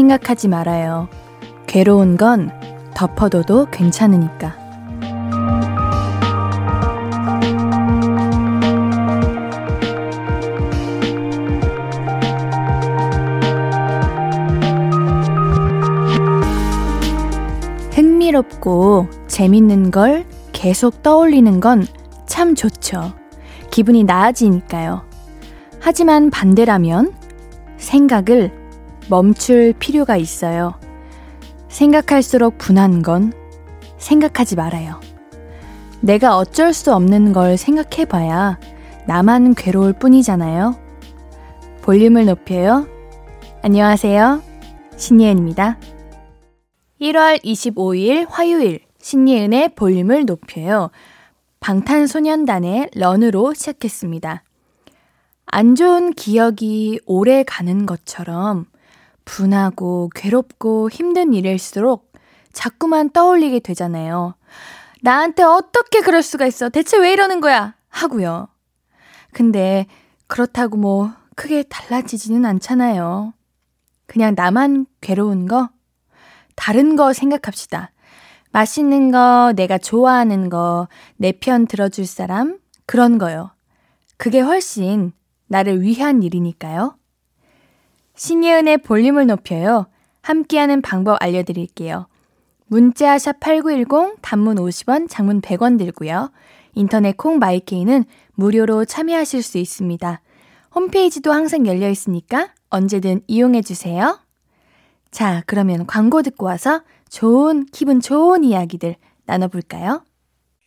생각하지 말아요. 괴로운 건 덮어둬도 괜찮으니까. 흥미롭고 재밌는 걸 계속 떠올리는 건 참 좋죠. 기분이 나아지니까요. 하지만 반대라면 생각을 멈출 필요가 있어요. 생각할수록 분한 건 생각하지 말아요. 내가 어쩔 수 없는 걸 생각해봐야 나만 괴로울 뿐이잖아요. 볼륨을 높여요. 안녕하세요. 신예은입니다. 1월 25일 화요일 신예은의 볼륨을 높여요. 방탄소년단의 런으로 시작했습니다. 안 좋은 기억이 오래 가는 것처럼 분하고 괴롭고 힘든 일일수록 자꾸만 떠올리게 되잖아요. 나한테 어떻게 그럴 수가 있어? 대체 왜 이러는 거야? 하고요. 근데 그렇다고 뭐 크게 달라지지는 않잖아요. 그냥 나만 괴로운 거? 다른 거 생각합시다. 맛있는 거, 내가 좋아하는 거, 내 편 들어줄 사람, 그런 거요. 그게 훨씬 나를 위한 일이니까요. 신예은의 볼륨을 높여요. 함께하는 방법 알려드릴게요. 문자 샵 8910 단문 50원, 장문 100원 들고요. 인터넷 콩 마이케이는 무료로 참여하실 수 있습니다. 홈페이지도 항상 열려 있으니까 언제든 이용해 주세요. 자, 그러면 광고 듣고 와서 좋은, 기분 좋은 이야기들 나눠 볼까요?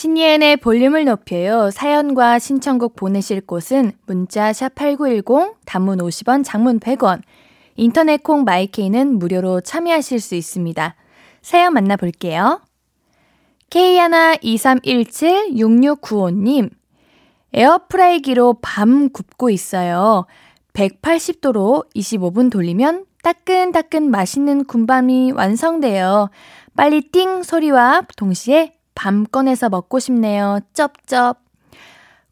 신예은의 볼륨을 높여요. 사연과 신청곡 보내실 곳은 문자 샵8910 단문 50원, 장문 100원. 인터넷 콩 마이케이는 무료로 참여하실 수 있습니다. 사연 만나볼게요. K123176695님. 에어프라이기로 밤 굽고 있어요. 180도로 25분 돌리면 따끈따끈 맛있는 군밤이 완성돼요. 빨리 띵 소리와 동시에 밤 꺼내서 먹고 싶네요. 쩝쩝.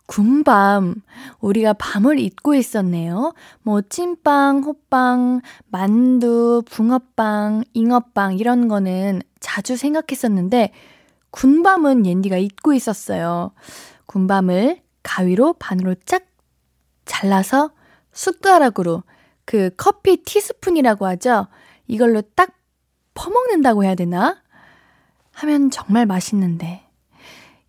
군밤. 우리가 밤을 잊고 있었네요. 뭐, 찐빵, 호빵, 만두, 붕어빵, 잉어빵, 이런 거는 자주 생각했었는데, 군밤은 옌디가 잊고 있었어요. 군밤을 가위로 반으로 쫙 잘라서 숟가락으로 그 커피 티스푼이라고 하죠. 이걸로 딱 퍼먹는다고 해야 되나? 하면 정말 맛있는데.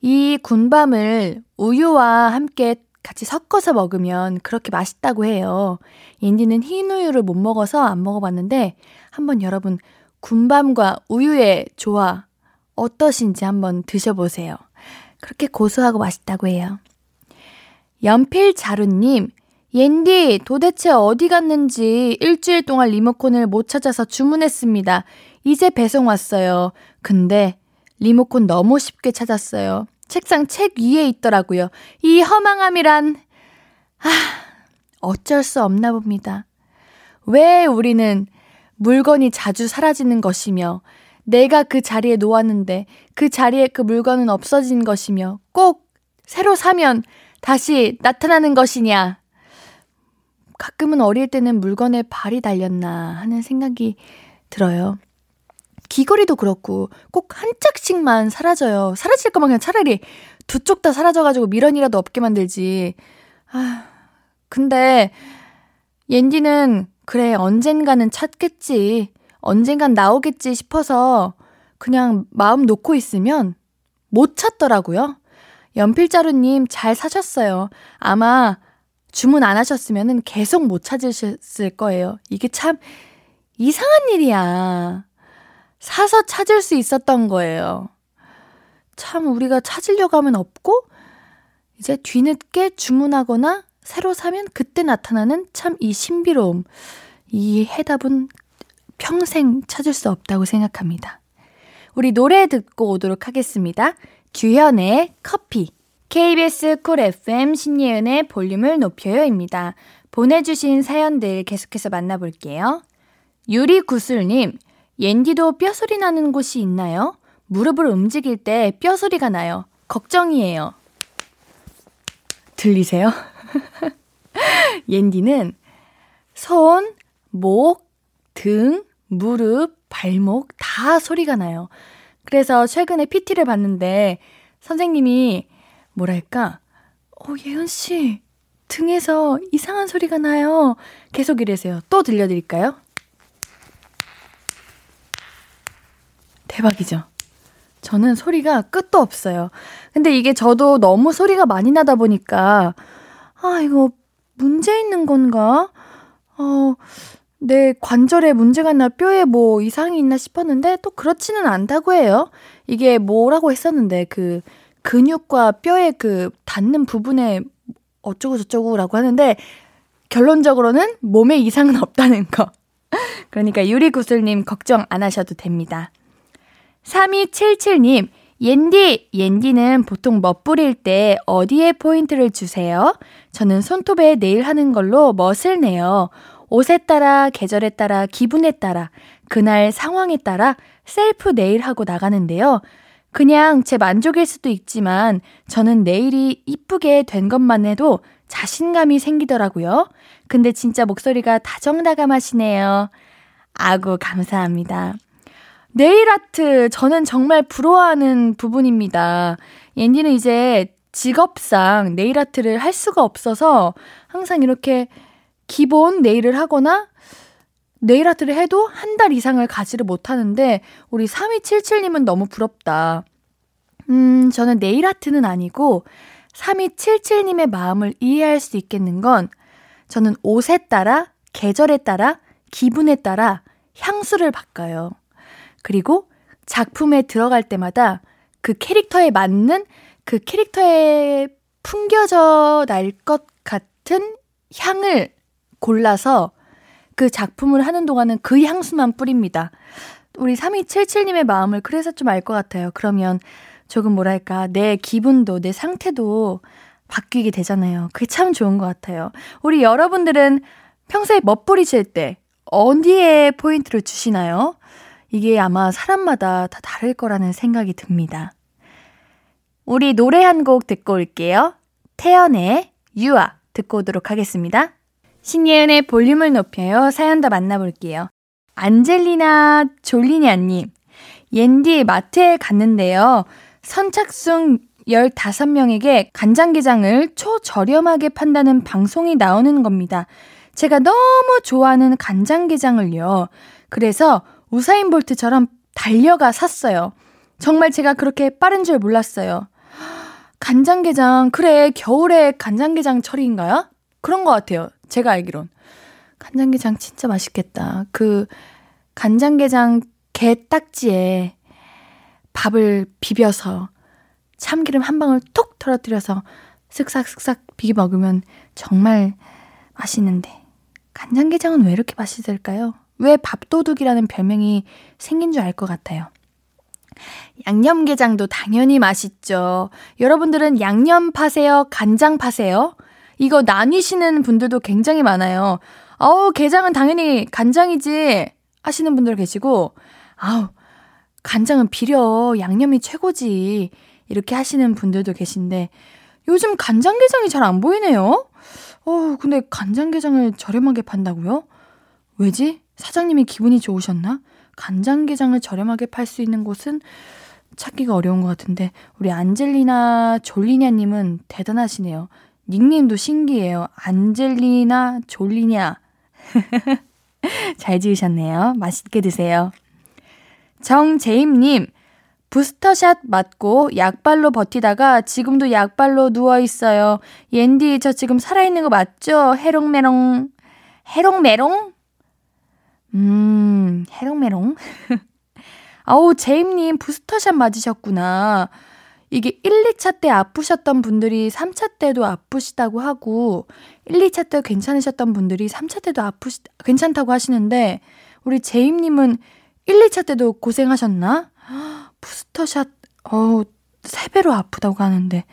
이 군밤을 우유와 함께 같이 섞어서 먹으면 그렇게 맛있다고 해요. 인디는 흰 우유를 못 먹어서 안 먹어봤는데 한번 여러분 군밤과 우유의 조화 어떠신지 한번 드셔보세요. 그렇게 고소하고 맛있다고 해요. 연필자루님, 옌디 도대체 어디 갔는지 일주일 동안 리모컨을 못 찾아서 주문했습니다. 이제 배송 왔어요. 근데 리모컨 너무 쉽게 찾았어요. 책상 책 위에 있더라고요. 이 허망함이란, 아, 어쩔 수 없나 봅니다. 왜 우리는 물건이 자주 사라지는 것이며, 내가 그 자리에 놓았는데 그 자리에 그 물건은 없어진 것이며, 꼭 새로 사면 다시 나타나는 것이냐. 가끔은 어릴 때는 물건에 발이 달렸나 하는 생각이 들어요. 귀걸이도 그렇고 꼭 한 짝씩만 사라져요. 사라질 거면 그냥 차라리 두 쪽 다 사라져가지고 미련이라도 없게 만들지. 아, 근데 옌디는 그래 언젠가는 찾겠지. 언젠간 나오겠지 싶어서 그냥 마음 놓고 있으면 못 찾더라고요. 연필자루님 잘 사셨어요. 아마 주문 안 하셨으면 계속 못 찾으셨을 거예요. 이게 참 이상한 일이야. 사서 찾을 수 있었던 거예요. 참 우리가 찾으려고 하면 없고 이제 뒤늦게 주문하거나 새로 사면 그때 나타나는 참 이 신비로움. 이 해답은 평생 찾을 수 없다고 생각합니다. 우리 노래 듣고 오도록 하겠습니다. 규현의 커피. KBS 쿨 FM 신예은의 볼륨을 높여요입니다. 보내주신 사연들 계속해서 만나볼게요. 유리구슬님, 옌디도 뼈소리 나는 곳이 있나요? 무릎을 움직일 때 뼈소리가 나요. 걱정이에요. 들리세요? 옌디는 손, 목, 등, 무릎, 발목 다 소리가 나요. 그래서 최근에 PT를 봤는데 선생님이 뭐랄까, 어, 예은씨, 등에서 이상한 소리가 나요. 계속 이래세요. 또 들려드릴까요? 대박이죠? 저는 소리가 끝도 없어요. 근데 이게 저도 너무 소리가 많이 나다 보니까, 아, 이거 문제 있는 건가? 어, 내 관절에 문제가 있나, 뼈에 뭐 이상이 있나 싶었는데, 또 그렇지는 않다고 해요. 이게 뭐라고 했었는데, 그, 근육과 뼈의 그 닿는 부분에 어쩌고 저쩌고라고 하는데, 결론적으로는 몸에 이상은 없다는 거. 그러니까 유리구슬님 걱정 안 하셔도 됩니다. 3277님, 옌디, 옌디는 보통 멋부릴 때 어디에 포인트를 주세요? 저는 손톱에 네일 하는 걸로 멋을 내요. 옷에 따라, 계절에 따라, 기분에 따라, 그날 상황에 따라 셀프 네일 하고 나가는데요. 그냥 제 만족일 수도 있지만 저는 네일이 이쁘게 된 것만 해도 자신감이 생기더라고요. 근데 진짜 목소리가 다정다감하시네요. 아구 감사합니다. 네일 아트 저는 정말 부러워하는 부분입니다. 옌디는 이제 직업상 네일 아트를 할 수가 없어서 항상 이렇게 기본 네일을 하거나 네일 아트를 해도 한 달 이상을 가지를 못하는데 우리 3277님은 너무 부럽다. 음, 저는 네일 아트는 아니고 3277님의 마음을 이해할 수 있겠는 건 저는 옷에 따라, 계절에 따라, 기분에 따라 향수를 바꿔요. 그리고 작품에 들어갈 때마다 그 캐릭터에 맞는 그 캐릭터에 풍겨져 날 것 같은 향을 골라서 그 작품을 하는 동안은 그 향수만 뿌립니다. 우리 3277님의 마음을 그래서 좀 알 것 같아요. 그러면 조금 뭐랄까, 내 기분도, 내 상태도 바뀌게 되잖아요. 그게 참 좋은 것 같아요. 우리 여러분들은 평소에 멋부리실 때 어디에 포인트를 주시나요? 이게 아마 사람마다 다 다를 거라는 생각이 듭니다. 우리 노래 한 곡 듣고 올게요. 태연의 유아 듣고 오도록 하겠습니다. 신예은의 볼륨을 높여요. 사연 더 만나볼게요. 안젤리나 졸리냐님, 옌디 마트에 갔는데요. 선착순 15명에게 간장게장을 초저렴하게 판다는 방송이 나오는 겁니다. 제가 너무 좋아하는 간장게장을요. 그래서 우사인 볼트처럼 달려가 샀어요. 정말 제가 그렇게 빠른 줄 몰랐어요. 간장게장, 그래, 겨울에 간장게장 철인가요? 그런 것 같아요. 제가 알기론. 간장게장 진짜 맛있겠다. 그, 간장게장 게딱지에 밥을 비벼서 참기름 한 방울 톡 털어뜨려서 쓱싹쓱싹 비벼 먹으면 정말 맛있는데. 간장게장은 왜 이렇게 맛있을까요? 왜 밥도둑이라는 별명이 생긴 줄 알 것 같아요. 양념게장도 당연히 맛있죠. 여러분들은 양념 파세요? 간장 파세요? 이거 나뉘시는 분들도 굉장히 많아요. 아우, 게장은 당연히 간장이지 하시는 분들 계시고, 아우, 간장은 비려. 양념이 최고지. 이렇게 하시는 분들도 계신데, 요즘 간장게장이 잘 안 보이네요? 어, 근데 간장게장을 저렴하게 판다고요? 왜지? 사장님이 기분이 좋으셨나? 간장게장을 저렴하게 팔 수 있는 곳은 찾기가 어려운 것 같은데 우리 안젤리나 졸리냐님은 대단하시네요. 닉네임도 신기해요. 안젤리나 졸리냐. 잘 지으셨네요. 맛있게 드세요. 정재임님, 부스터샷 맞고 약발로 버티다가 지금도 약발로 누워있어요. 옌디, 저 지금 살아있는 거 맞죠? 해롱메롱. 해롱메롱? 음, 해롱메롱. 아우, 제임님 부스터샷 맞으셨구나. 이게 1, 2차 때 아프셨던 분들이 3차 때도 아프시다고 하고, 1, 2차 때 괜찮으셨던 분들이 3차 때도 아프시, 괜찮다고 하시는데, 우리 제임님은 1, 2차 때도 고생하셨나? 부스터샷, 어우, 세 배로 아프다고 하는데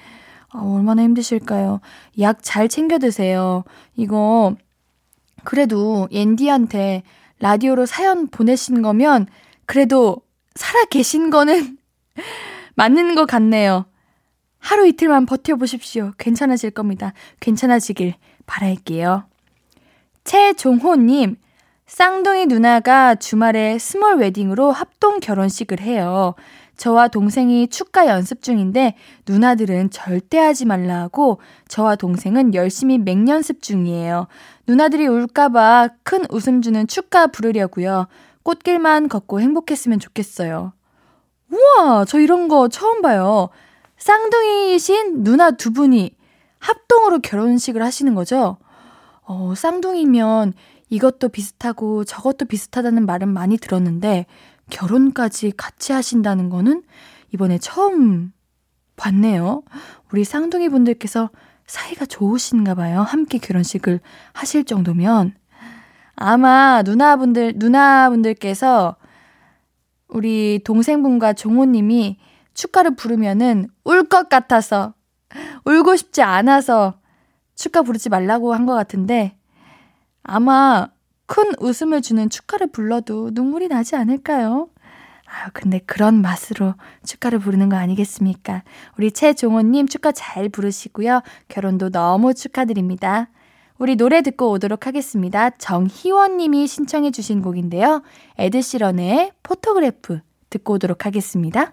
아, 얼마나 힘드실까요? 약 잘 챙겨 드세요. 이거 그래도 옌디한테 라디오로 사연 보내신 거면 그래도 살아 계신 거는 맞는 것 같네요. 하루 이틀만 버텨보십시오. 괜찮아질 겁니다. 괜찮아지길 바랄게요. 최종호님, 쌍둥이 누나가 주말에 스몰 웨딩으로 합동 결혼식을 해요. 저와 동생이 축가 연습 중인데 누나들은 절대 하지 말라 하고 저와 동생은 열심히 맹연습 중이에요. 누나들이 울까봐 큰 웃음 주는 축가 부르려고요. 꽃길만 걷고 행복했으면 좋겠어요. 우와, 저 이런 거 처음 봐요. 쌍둥이신 누나 두 분이 합동으로 결혼식을 하시는 거죠? 어, 쌍둥이면 이것도 비슷하고 저것도 비슷하다는 말은 많이 들었는데 결혼까지 같이 하신다는 거는 이번에 처음 봤네요. 우리 쌍둥이 분들께서 사이가 좋으신가 봐요. 함께 결혼식을 하실 정도면. 아마 누나분들, 누나분들께서 우리 동생분과 종호님이 축가를 부르면은 울 것 같아서, 울고 싶지 않아서 축가 부르지 말라고 한 것 같은데, 아마 큰 웃음을 주는 축가를 불러도 눈물이 나지 않을까요? 아, 근데 그런 맛으로 축가를 부르는 거 아니겠습니까? 우리 최종호님 축가 잘 부르시고요. 결혼도 너무 축하드립니다. 우리 노래 듣고 오도록 하겠습니다. 정희원님이 신청해주신 곡인데요. 에드시런의 Photograph 듣고 오도록 하겠습니다.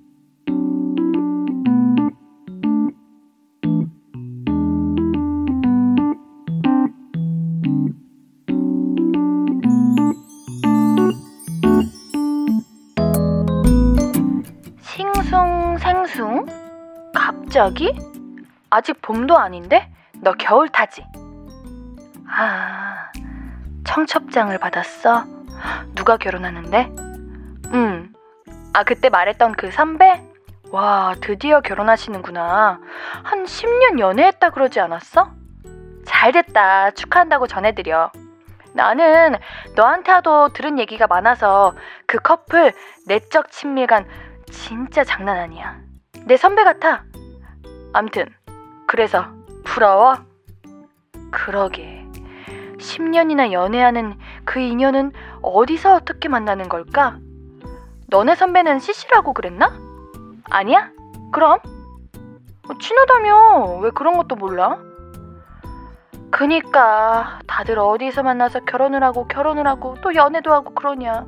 갑자기? 아직 봄도 아닌데? 너 겨울 타지? 아, 청첩장을 받았어? 누가 결혼하는데? 응. 아, 그때 말했던 그 선배? 와, 드디어 결혼하시는구나. 한 10년 연애했다 그러지 않았어? 잘 됐다. 축하한다고 전해드려. 나는 너한테도 들은 얘기가 많아서 그 커플 내적 친밀감 진짜 장난 아니야. 내 선배 같아. 암튼, 그래서 부러워? 그러게. 10년이나 연애하는 그 인연은 어디서 어떻게 만나는 걸까? 너네 선배는 CC라고 그랬나? 아니야? 그럼? 어, 친하다며 왜 그런 것도 몰라? 그니까 다들 어디서 만나서 결혼을 하고 결혼을 하고 또 연애도 하고 그러냐.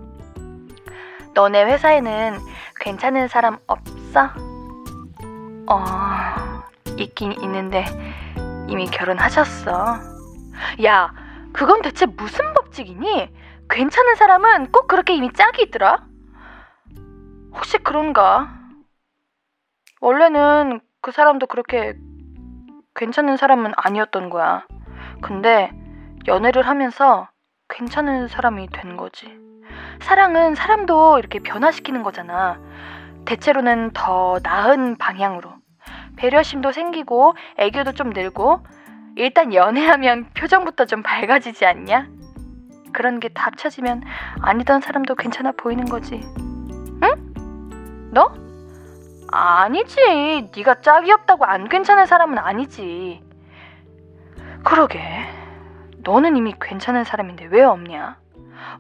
너네 회사에는 괜찮은 사람 없어? 어, 있긴 있는데 이미 결혼하셨어. 야, 그건 대체 무슨 법칙이니? 괜찮은 사람은 꼭 그렇게 이미 짝이 있더라? 혹시 그런가? 원래는 그 사람도 그렇게 괜찮은 사람은 아니었던 거야. 근데 연애를 하면서 괜찮은 사람이 된 거지. 사랑은 사람도 이렇게 변화시키는 거잖아. 대체로는 더 나은 방향으로. 배려심도 생기고, 애교도 좀 늘고, 일단 연애하면 표정부터 좀 밝아지지 않냐? 그런 게 다 합쳐지면 아니던 사람도 괜찮아 보이는 거지. 응? 너? 아니지. 네가 짝이 없다고 안 괜찮은 사람은 아니지. 그러게. 너는 이미 괜찮은 사람인데 왜 없냐?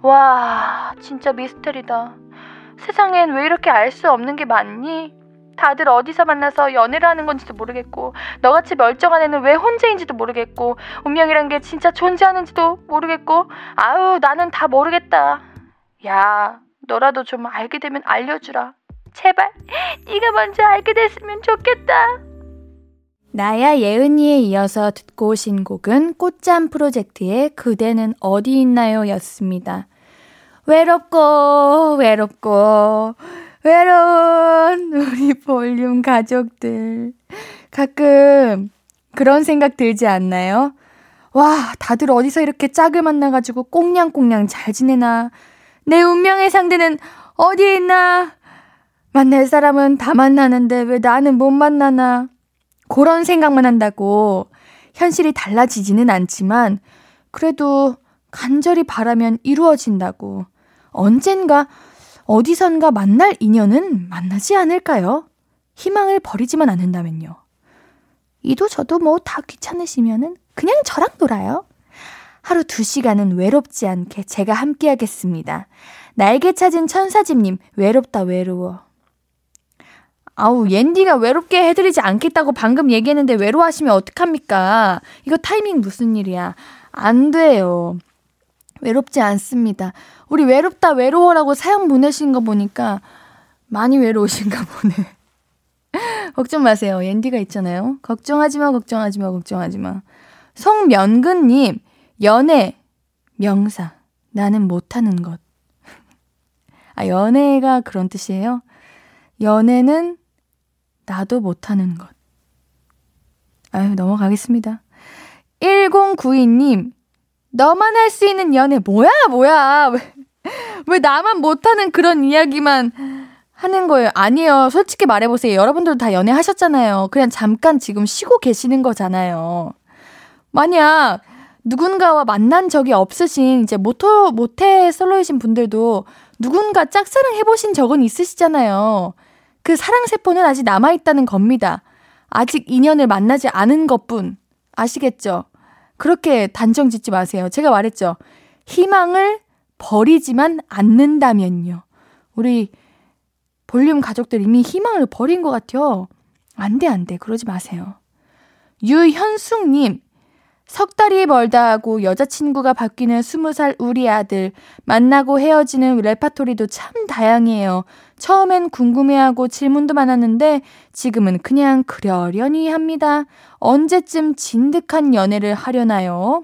와, 진짜 미스테리다. 세상엔 왜 이렇게 알 수 없는 게 많니? 다들 어디서 만나서 연애를 하는 건지도 모르겠고 너같이 멀쩡한 애는 왜 혼자인지도 모르겠고 운명이란 게 진짜 존재하는지도 모르겠고 아우 나는 다 모르겠다. 야 너라도 좀 알게 되면 알려주라. 제발 네가 먼저 알게 됐으면 좋겠다. 나야 예은이에 이어서 듣고 오신 곡은 꽃잠 프로젝트의 그대는 어디 있나요? 였습니다. 외롭고, 외롭고, 외로운 우리 볼륨 가족들. 가끔 그런 생각 들지 않나요? 와, 다들 어디서 이렇게 짝을 만나가지고 꽁냥꽁냥 잘 지내나. 내 운명의 상대는 어디에 있나? 만날 사람은 다 만나는데 왜 나는 못 만나나? 그런 생각만 한다고 현실이 달라지지는 않지만 그래도 간절히 바라면 이루어진다고 언젠가 어디선가 만날 인연은 만나지 않을까요? 희망을 버리지만 않는다면요. 이도 저도 뭐 다 귀찮으시면은 그냥 저랑 놀아요. 하루 두 시간은 외롭지 않게 제가 함께 하겠습니다. 날개 찾은 천사집님, 외롭다, 외로워. 아우, 옌디가 외롭게 해드리지 않겠다고 방금 얘기했는데 외로워하시면 어떡합니까? 이거 타이밍 무슨 일이야. 안 돼요. 외롭지 않습니다. 우리 외롭다 외로워라고 사연 보내신 거 보니까 많이 외로우신가 보네. 걱정 마세요. 옌디가 있잖아요. 걱정하지 마, 걱정하지 마, 걱정하지 마. 송면근님, 연애, 명사. 나는 못하는 것. 아, 연애가 그런 뜻이에요? 연애는 나도 못하는 것. 아유, 넘어가겠습니다. 1092님, 너만 할 수 있는 연애 뭐야 뭐야? 왜, 왜 나만 못하는 그런 이야기만 하는 거예요? 아니에요. 솔직히 말해보세요. 여러분들도 다 연애하셨잖아요. 그냥 잠깐 지금 쉬고 계시는 거잖아요. 만약 누군가와 만난 적이 없으신 이제 모토 모태 솔로이신 분들도 누군가 짝사랑 해보신 적은 있으시잖아요. 그 사랑 세포는 아직 남아 있다는 겁니다. 아직 인연을 만나지 않은 것뿐. 아시겠죠? 그렇게 단정 짓지 마세요. 제가 말했죠. 희망을 버리지만 않는다면요. 우리 볼륨 가족들 이미 희망을 버린 것 같아요. 안 돼, 안 돼. 그러지 마세요. 유현숙님, 석 달이 멀다 하고 여자친구가 바뀌는 스무 살 우리 아들. 만나고 헤어지는 레파토리도 참 다양해요. 처음엔 궁금해하고 질문도 많았는데 지금은 그냥 그러려니 합니다. 언제쯤 진득한 연애를 하려나요?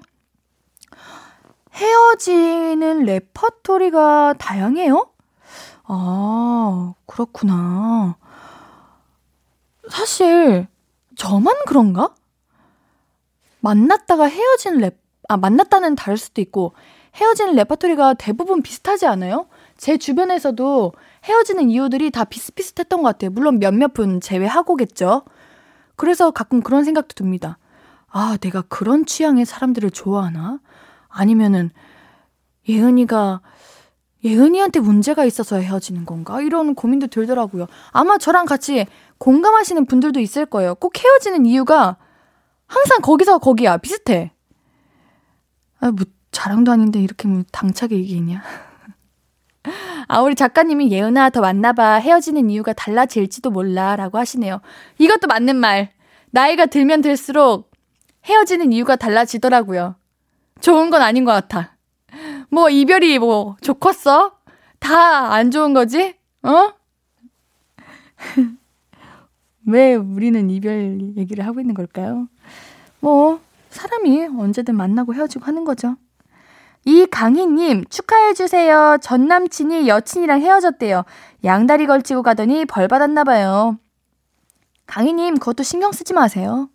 헤어지는 레퍼토리가 다양해요? 아, 그렇구나. 사실, 저만 그런가? 만났다가 헤어진 랩, 아, 만났다는 다를 수도 있고, 헤어지는 레퍼토리가 대부분 비슷하지 않아요? 제 주변에서도 헤어지는 이유들이 다 비슷비슷했던 것 같아요. 물론 몇몇 분 제외하고겠죠. 그래서 가끔 그런 생각도 듭니다. 아, 내가 그런 취향의 사람들을 좋아하나? 아니면은, 예은이가, 예은이한테 문제가 있어서 헤어지는 건가? 이런 고민도 들더라고요. 아마 저랑 같이 공감하시는 분들도 있을 거예요. 꼭 헤어지는 이유가 항상 거기서 거기야. 비슷해. 아, 뭐, 자랑도 아닌데 이렇게 뭐 당차게 얘기했냐? 아, 우리 작가님이 예은아 더 만나봐. 헤어지는 이유가 달라질지도 몰라. 라고 하시네요. 이것도 맞는 말. 나이가 들면 들수록 헤어지는 이유가 달라지더라고요. 좋은 건 아닌 것 같아. 뭐, 이별이 뭐, 좋겠어? 다 안 좋은 거지? 어? 왜 우리는 이별 얘기를 하고 있는 걸까요? 뭐, 사람이 언제든 만나고 헤어지고 하는 거죠. 이강희님, 축하해주세요. 전 남친이 여친이랑 헤어졌대요. 양다리 걸치고 가더니 벌 받았나봐요. 강희님, 그것도 신경 쓰지 마세요.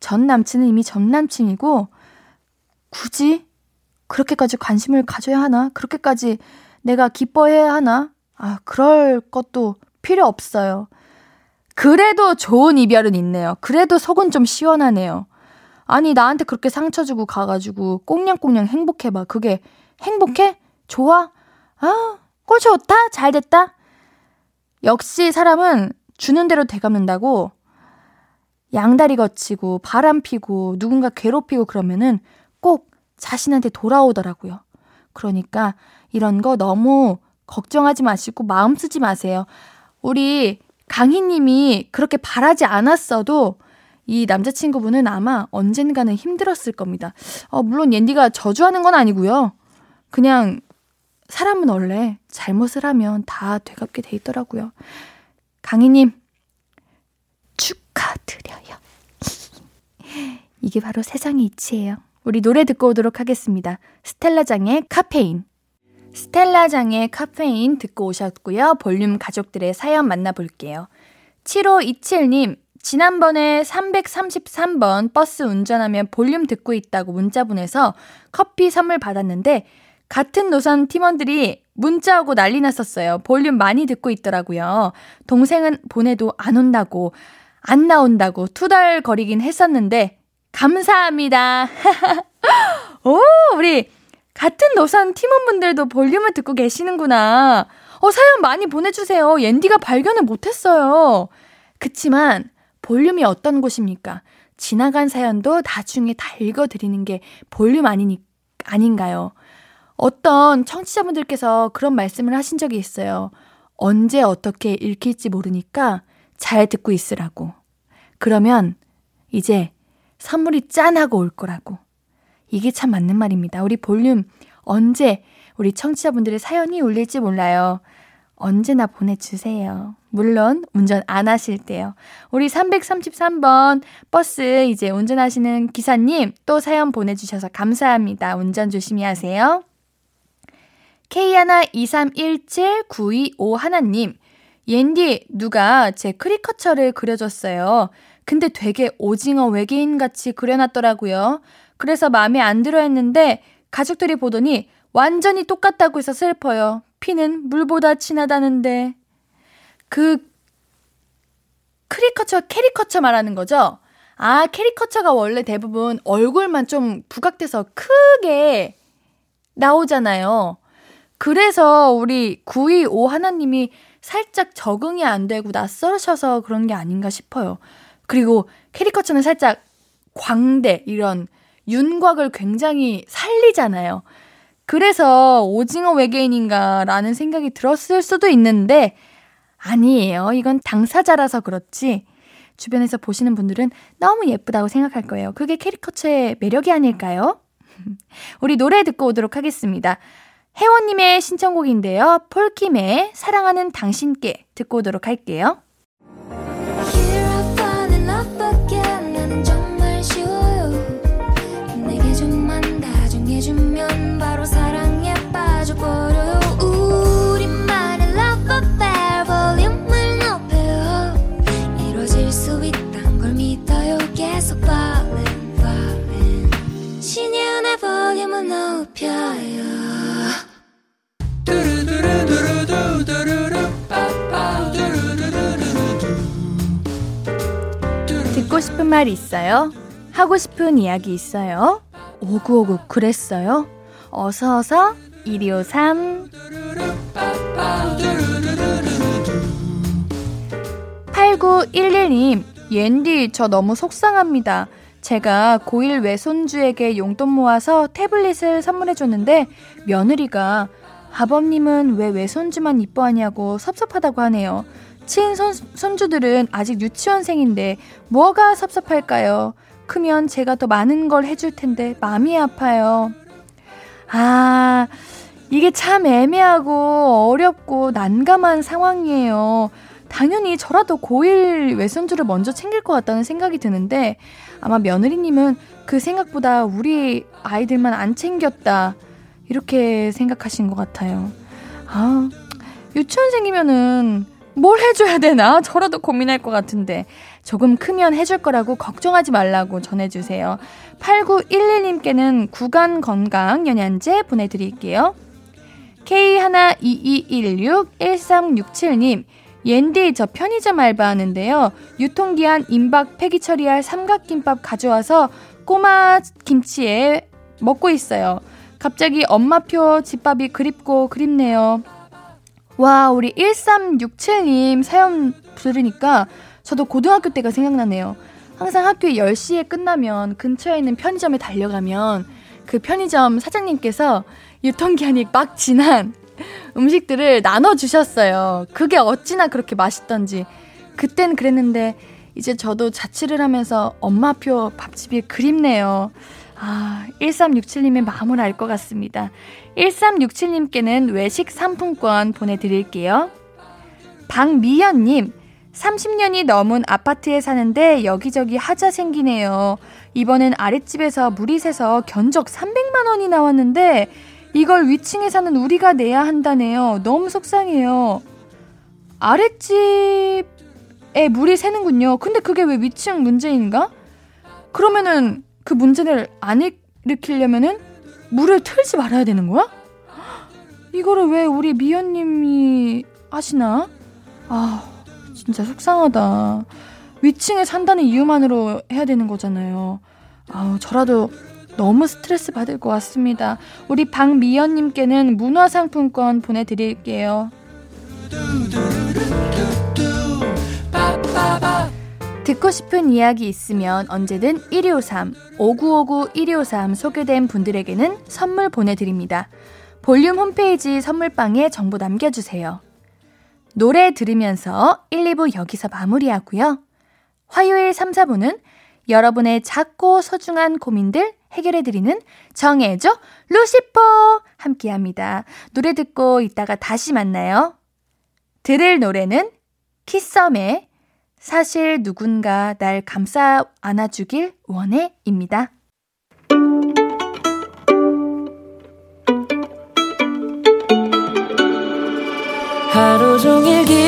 전 남친은 이미 전 남친이고, 굳이 그렇게까지 관심을 가져야 하나? 그렇게까지 내가 기뻐해야 하나? 아, 그럴 것도 필요 없어요. 그래도 좋은 이별은 있네요. 그래도 속은 좀 시원하네요. 아니, 나한테 그렇게 상처 주고 가가지고 꽁냥꽁냥 행복해 봐. 그게 행복해? 좋아? 아, 꼴 좋다? 잘 됐다? 역시 사람은 주는 대로 되갚는다고 양다리 거치고 바람 피고 누군가 괴롭히고 그러면은 꼭 자신한테 돌아오더라고요. 그러니까 이런 거 너무 걱정하지 마시고 마음 쓰지 마세요. 우리 강희님이 그렇게 바라지 않았어도 이 남자친구분은 아마 언젠가는 힘들었을 겁니다. 어, 물론 옌디가 저주하는 건 아니고요. 그냥 사람은 원래 잘못을 하면 다 되갚게 돼 있더라고요. 강희님, 축하드려요. 이게 바로 세상의 이치예요. 우리 노래 듣고 오도록 하겠습니다. 스텔라장의 카페인. 스텔라장의 카페인 듣고 오셨고요. 볼륨 가족들의 사연 만나볼게요. 7527님, 지난번에 333번 버스 운전하면 볼륨 듣고 있다고 문자 보내서 커피 선물 받았는데 같은 노선 팀원들이 문자 오고 난리 났었어요. 볼륨 많이 듣고 있더라고요. 동생은 보내도 안 온다고, 안 나온다고 투덜 거리긴 했었는데, 감사합니다. 오, 우리 같은 노선 팀원분들도 볼륨을 듣고 계시는구나. 어, 사연 많이 보내주세요. 옌디가 발견을 못했어요. 그치만, 볼륨이 어떤 곳입니까? 지나간 사연도 나중에 다 읽어드리는 게 볼륨 아니니, 아닌가요? 어떤 청취자분들께서 그런 말씀을 하신 적이 있어요. 언제 어떻게 읽힐지 모르니까 잘 듣고 있으라고. 그러면 이제 선물이 짠하고 올 거라고. 이게 참 맞는 말입니다. 우리 볼륨 언제 우리 청취자분들의 사연이 울릴지 몰라요. 언제나 보내주세요. 물론 운전 안 하실 때요. 우리 333번 버스 이제 운전하시는 기사님 또 사연 보내주셔서 감사합니다. 운전 조심히 하세요. K123179251 하나님, 옌디, 누가 제 크리커처를 그려줬어요. 근데 되게 오징어 외계인 같이 그려놨더라고요. 그래서 마음에 안 들어 했는데 가족들이 보더니 완전히 똑같다고 해서 슬퍼요. 피는 물보다 진하다는데. 그, 크리커처, 캐리커처 말하는 거죠? 아, 캐리커처가 원래 대부분 얼굴만 좀 부각돼서 크게 나오잖아요. 그래서 우리 925 하나님이 살짝 적응이 안 되고 낯설으셔서 그런 게 아닌가 싶어요. 그리고 캐리커처는 살짝 광대, 이런 윤곽을 굉장히 살리잖아요. 그래서 오징어 외계인인가 라는 생각이 들었을 수도 있는데, 아니에요. 이건 당사자라서 그렇지. 주변에서 보시는 분들은 너무 예쁘다고 생각할 거예요. 그게 캐리커처의 매력이 아닐까요? 우리 노래 듣고 오도록 하겠습니다. 혜원님의 신청곡인데요. 폴킴의 사랑하는 당신께 듣고 오도록 할게요. 듣고 싶은 말 있어요? 하고 싶은 이야기 있어요? 오구오구 그랬어요? 어서어서 1253 8911님 옌디 저 너무 속상합니다. 제가 고1 외손주에게 용돈 모아서 태블릿을 선물해줬는데 며느리가 아버님은 왜 외손주만 이뻐하냐고 섭섭하다고 하네요. 친손 손주들은 아직 유치원생인데 뭐가 섭섭할까요? 크면 제가 더 많은 걸 해줄 텐데 마음이 아파요. 아, 이게 참 애매하고 어렵고 난감한 상황이에요. 당연히 저라도 고1 외손주를 먼저 챙길 것 같다는 생각이 드는데 아마 며느리님은 그 생각보다 우리 아이들만 안 챙겼다. 이렇게 생각하신 것 같아요. 아, 유치원생이면은 뭘 해줘야 되나? 저라도 고민할 것 같은데. 조금 크면 해줄 거라고 걱정하지 말라고 전해주세요. 8911님께는 구간 건강 연연제 보내드릴게요. K122161367님, 옌디 저 편의점 알바하는데요. 유통기한 임박 폐기 처리할 삼각김밥 가져와서 꼬마 김치에 먹고 있어요. 갑자기 엄마표 집밥이 그립고 그립네요. 와, 우리 1367님 사연 들으니까 저도 고등학교 때가 생각나네요. 항상 학교 10시에 끝나면 근처에 있는 편의점에 달려가면 그 편의점 사장님께서 유통기한이 막 지난 음식들을 나눠주셨어요. 그게 어찌나 그렇게 맛있던지. 그땐 그랬는데, 이제 저도 자취를 하면서 엄마표 밥집이 그립네요. 아, 1367님의 마음을 알 것 같습니다. 1367님께는 외식 상품권 보내드릴게요. 박미연님, 30년이 넘은 아파트에 사는데 여기저기 하자 생기네요. 이번엔 아랫집에서 물이 새서 견적 300만원이 나왔는데 이걸 위층에 사는 우리가 내야 한다네요. 너무 속상해요. 아랫집에 물이 새는군요. 근데 그게 왜 위층 문제인가? 그러면은 그 문제를 안 일으키려면은 물을 틀지 말아야 되는 거야? 이거를 왜 우리 미연님이 하시나? 아, 진짜 속상하다. 위층에 산다는 이유만으로 해야 되는 거잖아요. 아우, 저라도 너무 스트레스 받을 것 같습니다. 우리 박미연님께는 문화상품권 보내드릴게요. 듣고 싶은 이야기 있으면 언제든 1253, 5959 1253 소개된 분들에게는 선물 보내드립니다. 볼륨 홈페이지 선물방에 정보 남겨주세요. 노래 들으면서 1, 2부 여기서 마무리하고요. 화요일 3, 4부는 여러분의 작고 소중한 고민들 해결해드리는 정해줘 루시퍼 함께합니다. 노래 듣고 이따가 다시 만나요. 들을 노래는 키썸의 사실 누군가 날 감싸 안아주길 원해입니다. 하루 종일 기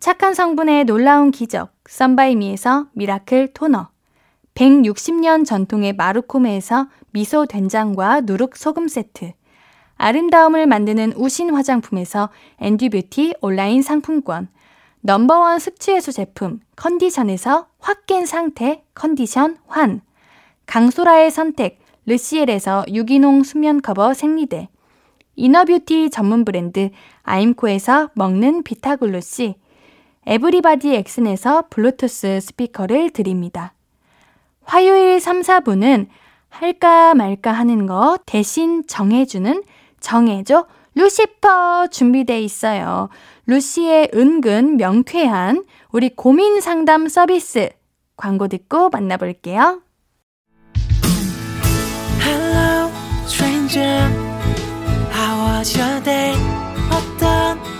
착한 성분의 놀라운 기적 썬바이미에서 미라클 토너, 160년 전통의 마루코메에서 미소 된장과 누룩 소금 세트, 아름다움을 만드는 우신 화장품에서 엔듀뷰티 온라인 상품권, 넘버원 숙취해소 제품 컨디션에서 확 깬 상태 컨디션 환. 강소라의 선택 르시엘에서 유기농 수면 커버 생리대. 이너뷰티 전문 브랜드 아임코에서 먹는 비타글루시 에브리바디 엑슨에서 블루투스 스피커를 드립니다. 화요일 3, 4분은 할까 말까 하는 거 대신 정해주는 정해줘 루시퍼 준비돼 있어요. 루시의 은근 명쾌한 우리 고민 상담 서비스 광고 듣고 만나볼게요. Hello, stranger. How was your day? 어떤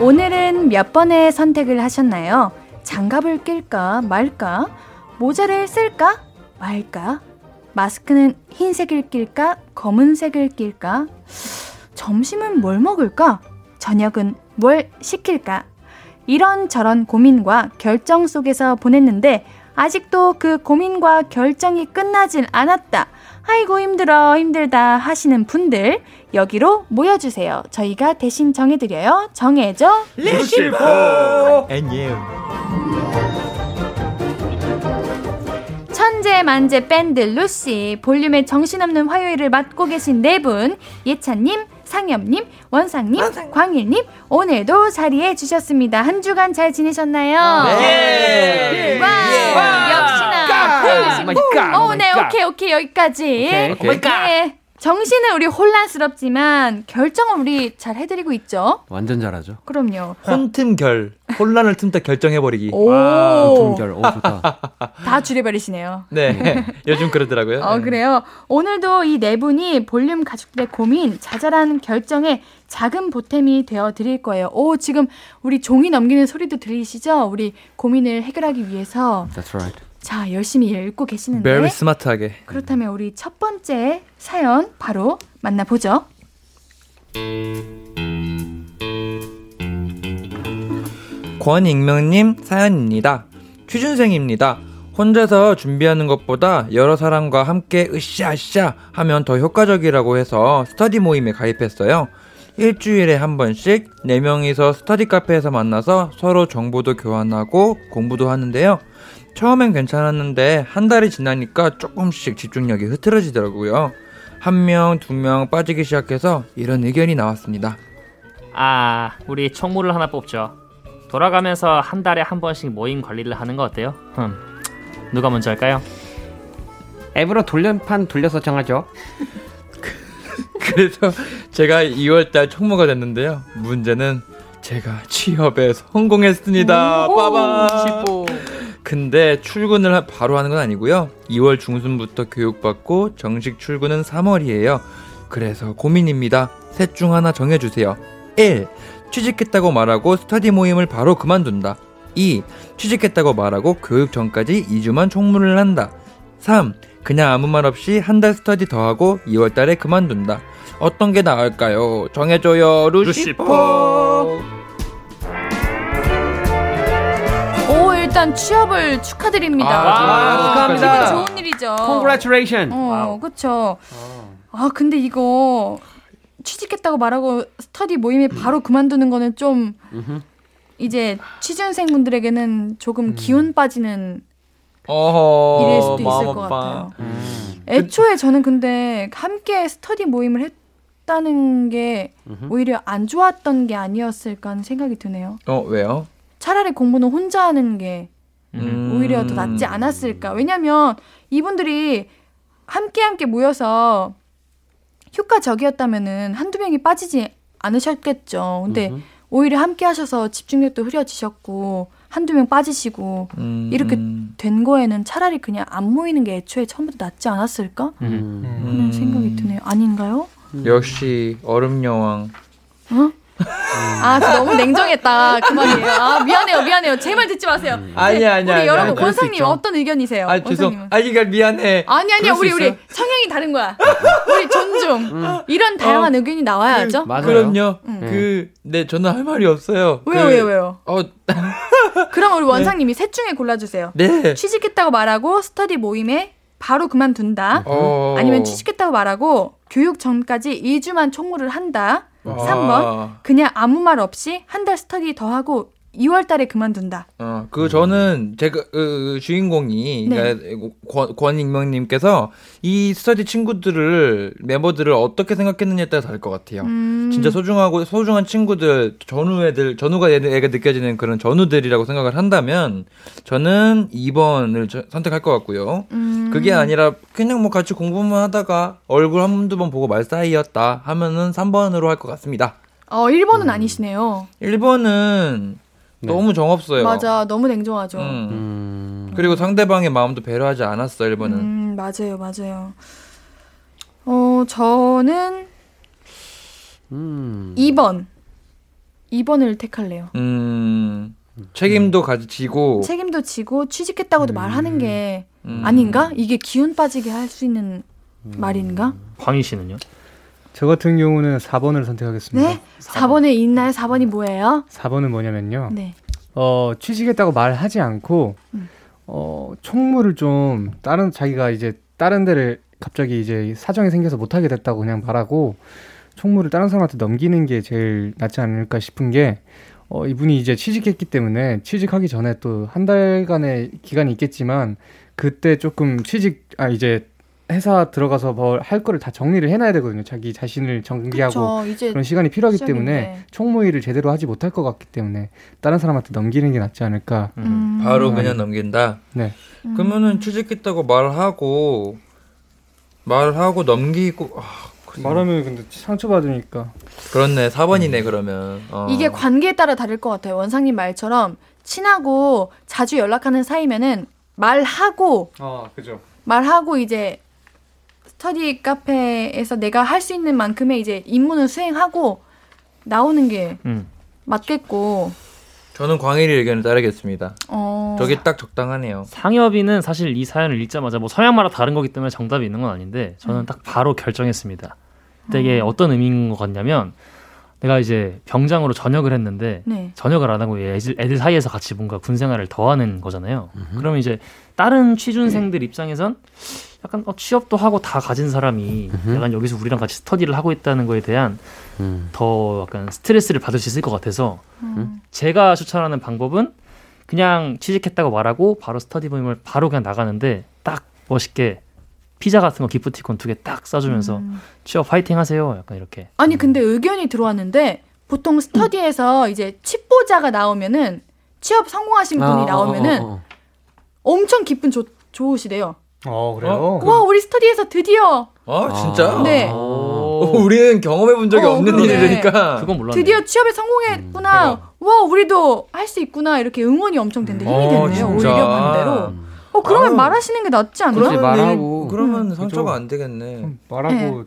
오늘은 몇 번의 선택을 하셨나요? 장갑을 낄까 말까? 모자를 쓸까 말까? 마스크는 흰색을 낄까 검은색을 낄까? 점심은 뭘 먹을까? 저녁은 뭘 시킬까? 이런저런 고민과 결정 속에서 보냈는데 아직도 그 고민과 결정이 끝나질 않았다. 아이고 힘들어 힘들다 하시는 분들 여기로 모여주세요. 저희가 대신 정해드려요. 정해줘. 루시퍼 앤유 천재 만재 밴드 루시 볼륨의 정신없는 화요일을 맡고 계신 네 분 예찬님, 상엽님, 원상님, 광일님 오늘도 자리해 주셨습니다. 한 주간 잘 지내셨나요? 네. 와, 예. 역시나 어, 마이 네, 까. 오케이, 오케이, 여기까지. 오케이, 오케이. 네. 정신은 우리 혼란스럽지만 결정은 우리 잘 해드리고 있죠. 완전 잘하죠. 그럼요. 혼틈결 혼란을 틈타 결정해버리기. 오, 통결. 오 좋다. 다 줄여버리시네요. 네, 요즘 그러더라고요. 어, 네. 그래요. 오늘도 이 네 분이 볼륨 가족들의 고민, 자잘한 결정에 작은 보탬이 되어 드릴 거예요. 오, 지금 우리 종이 넘기는 소리도 들리시죠? 우리 고민을 해결하기 위해서. That's right. 자, 열심히 읽고 계시는데. Very 스마트하게. 그렇다면 우리 첫 번째 사연 바로 만나보죠. 권익명님 사연입니다. 취준생입니다. 혼자서 준비하는 것보다 여러 사람과 함께 으쌰으쌰 하면 더 효과적이라고 해서 스터디 모임에 가입했어요. 일주일에 한 번씩 4명이서 스터디 카페에서 만나서 서로 정보도 교환하고 공부도 하는데요. 처음엔 괜찮았는데 한 달이 지나니까 조금씩 집중력이 흐트러지더라고요. 한 명, 두 명 빠지기 시작해서 이런 의견이 나왔습니다. 아, 우리 총무를 하나 뽑죠. 돌아가면서 한 달에 한 번씩 모임 관리를 하는 거 어때요? 흠. 누가 먼저 할까요? 앱으로 돌려판 돌려서 정하죠. 그래서 제가 2월달 총무가 됐는데요. 문제는 제가 취업에 성공했습니다. 빠밤. 근데 출근을 하- 바로 하는 건 아니고요. 2월 중순부터 교육받고 정식 출근은 3월이에요. 그래서 고민입니다. 셋 중 하나 정해주세요. 1. 취직했다고 말하고 스터디 모임을 바로 그만둔다. 2. 취직했다고 말하고 교육 전까지 2주만 총무를 한다. 3. 그냥 아무 말 없이 한 달 스터디 더 하고 2월 달에 그만둔다. 어떤 게 나을까요? 정해줘요, 루시퍼. 오, 일단 취업을 축하드립니다. 아, 축하합니다. 기분 좋은 일이죠. Congratulation. 어, 그쵸. 아, 근데 이거 취직했다고 말하고 스터디 모임에 바로 그만두는 거는 좀 이제 취준생분들에게는 조금 기운 빠지는 어허, 일일 수도 있을 것. 같아요. 애초에 저는 근데 함께 스터디 모임을 했다는 게 오히려 안 좋았던 게 아니었을까 하는 생각이 드네요. 어, 왜요? 차라리 공부는 혼자 하는 게 음. 오히려 더 낫지 않았을까. 왜냐면 이분들이 함께 함께 모여서 효과적이었다면은 한두 명이 빠지지 않으셨겠죠. 근데 오히려 함께 하셔서 집중력도 흐려지셨고 한두 명 빠지시고 음, 이렇게 음. 된 거에는 차라리 그냥 안 모이는 게 애초에 처음부터 낫지 않았을까 음. 하는 음. 생각이 드네요. 아닌가요? 역시 얼음 여왕. 어? 아, 저 너무 냉정했다. 그 말이에요. 아, 미안해요, 미안해요. 제 말 듣지 마세요. 아니야, 아니야, 우리 아니야. 여러분, 그럴 수 원상님 있죠. 어떤 의견이세요? 아, 죄송. 아, 이게 미안해. 아니 아니야 수 우리 우리? 성향이 다른 거야. 우리 존중. 이런 다양한 의견이 나와야죠. 맞아요. 그럼요. 음. 그, 네, 저는 할 말이 없어요. 왜요 그, 왜요 왜요? 어, 그럼 우리 원상님이 셋 중에 골라주세요. 네. 취직했다고 말하고 스터디 모임에 바로 그만둔다. 어. 아니면 취직했다고 말하고 교육 전까지 2주만 총무를 한다. 아. 3번 그냥 아무 말 없이 한 달 스터디 더 하고 2월 달에 그만둔다. 어, 그 저는 제가 그 주인공이 네. 그러니까 권, 권익명님께서 이 스터디 친구들을 멤버들을 어떻게 생각했느냐에 따라 다를 것 같아요. 음. 진짜 소중하고 소중한 친구들 전우 애들 전우가 애가 느껴지는 그런 전우들이라고 생각을 한다면 저는 2번을 저- 선택할 것 같고요. 음. 그게 아니라 그냥 뭐 같이 공부만 하다가 얼굴 한두 번 보고 말 사이였다 하면은 3번으로 할 것 같습니다. 어 1번은 아니시네요. 1번은 너무 정없어요. 맞아 너무 냉정하죠. 음. 음. 그리고 상대방의 마음도 배려하지 않았어 1번은. 음, 맞아요, 맞아요. 어, 저는 음. 2번. 2번을 택할래요. 음, 책임도 가지고 책임도 지고 취직했다고도 말하는 게 음. 아닌가? 이게 기운 빠지게 할 수 있는 말인가? 광희 씨는요? 저 같은 경우는 4번을 선택하겠습니다. 네? 4번에 있나요? 4번이 뭐예요? 4번은 뭐냐면요. 네. 어, 취직했다고 말하지 않고 음. 어, 총무를 좀 다른 자기가 이제 다른 데를 갑자기 이제 사정이 생겨서 못 하게 됐다고 그냥 말하고 총무를 다른 사람한테 넘기는 게 제일 낫지 않을까 싶은 게 어, 이분이 이제 취직했기 때문에 취직하기 전에 또 한 달간의 기간이 있겠지만 그때 조금 취직 아 이제 회사 들어가서 뭘 할 거를 다 정리를 해놔야 되거든요. 자기 자신을 정비하고 그쵸, 그런 시간이 필요하기 시작인데. 때문에 총무일을 제대로 하지 못할 것 같기 때문에 다른 사람한테 넘기는 게 낫지 않을까. 음, 바로 음. 그냥 넘긴다. 네. 음. 그러면은 취직했다고 말하고 말하고 넘기고 아, 말하면 근데 상처받으니까. 그렇네 4번이네 그러면. 어. 이게 관계에 따라 다를 것 같아요. 원상님 말처럼 친하고 자주 연락하는 사이면은 말하고 아 그죠. 말하고 이제 스터디 카페에서 내가 할 수 있는 만큼의 이제 임무는 수행하고 나오는 게 음. 맞겠고. 저는 광일이 의견을 따르겠습니다. 어. 저게 딱 적당하네요. 상엽이는 사실 이 사연을 읽자마자 뭐 서양마다 다른 거기 때문에 정답이 있는 건 아닌데 저는 음. 딱 바로 결정했습니다. 근데 이게 어떤 의미인 것 같냐면 내가 이제 병장으로 전역을 했는데 네. 전역을 안 하고 애들, 애들 사이에서 같이 뭔가 군 생활을 더 하는 거잖아요. 그러면 이제 다른 취준생들 입장에선 약간 어, 취업도 하고 다 가진 사람이 약간 여기서 우리랑 같이 스터디를 하고 있다는 거에 대한 음. 더 약간 스트레스를 받을 수 있을 것 같아서 음. 제가 추천하는 방법은 그냥 취직했다고 말하고 바로 스터디 모임을 바로 그냥 나가는데 딱 멋있게 피자 같은 거 기프티콘 두 개딱 싸주면서 음. 취업 파이팅 하세요. 약간 이렇게. 아니 근데 의견이 들어왔는데 보통 스터디에서 이제 칩보자가 나오면은 취업 성공하신 분이 아, 나오면은 어, 어, 어. 엄청 기분 좋, 좋으시대요. 어 그래요. 와 우리 스터디에서 드디어 아 진짜? 네. 어, 우리는 경험해 본 적이 어, 없는 그러네. 일이니까. 그건 몰랐네. 드디어 취업에 성공했구나. 와 우리도 할 수 있구나 이렇게 응원이 엄청 된대 힘이 어, 됐네요. 진짜. 오히려 반대로. 어 그러면 아유. 말하시는 게 낫지 않나? 그러지 그러면 말하고. 내- 그러면 음, 상처가. 안 되겠네. 좀 말하고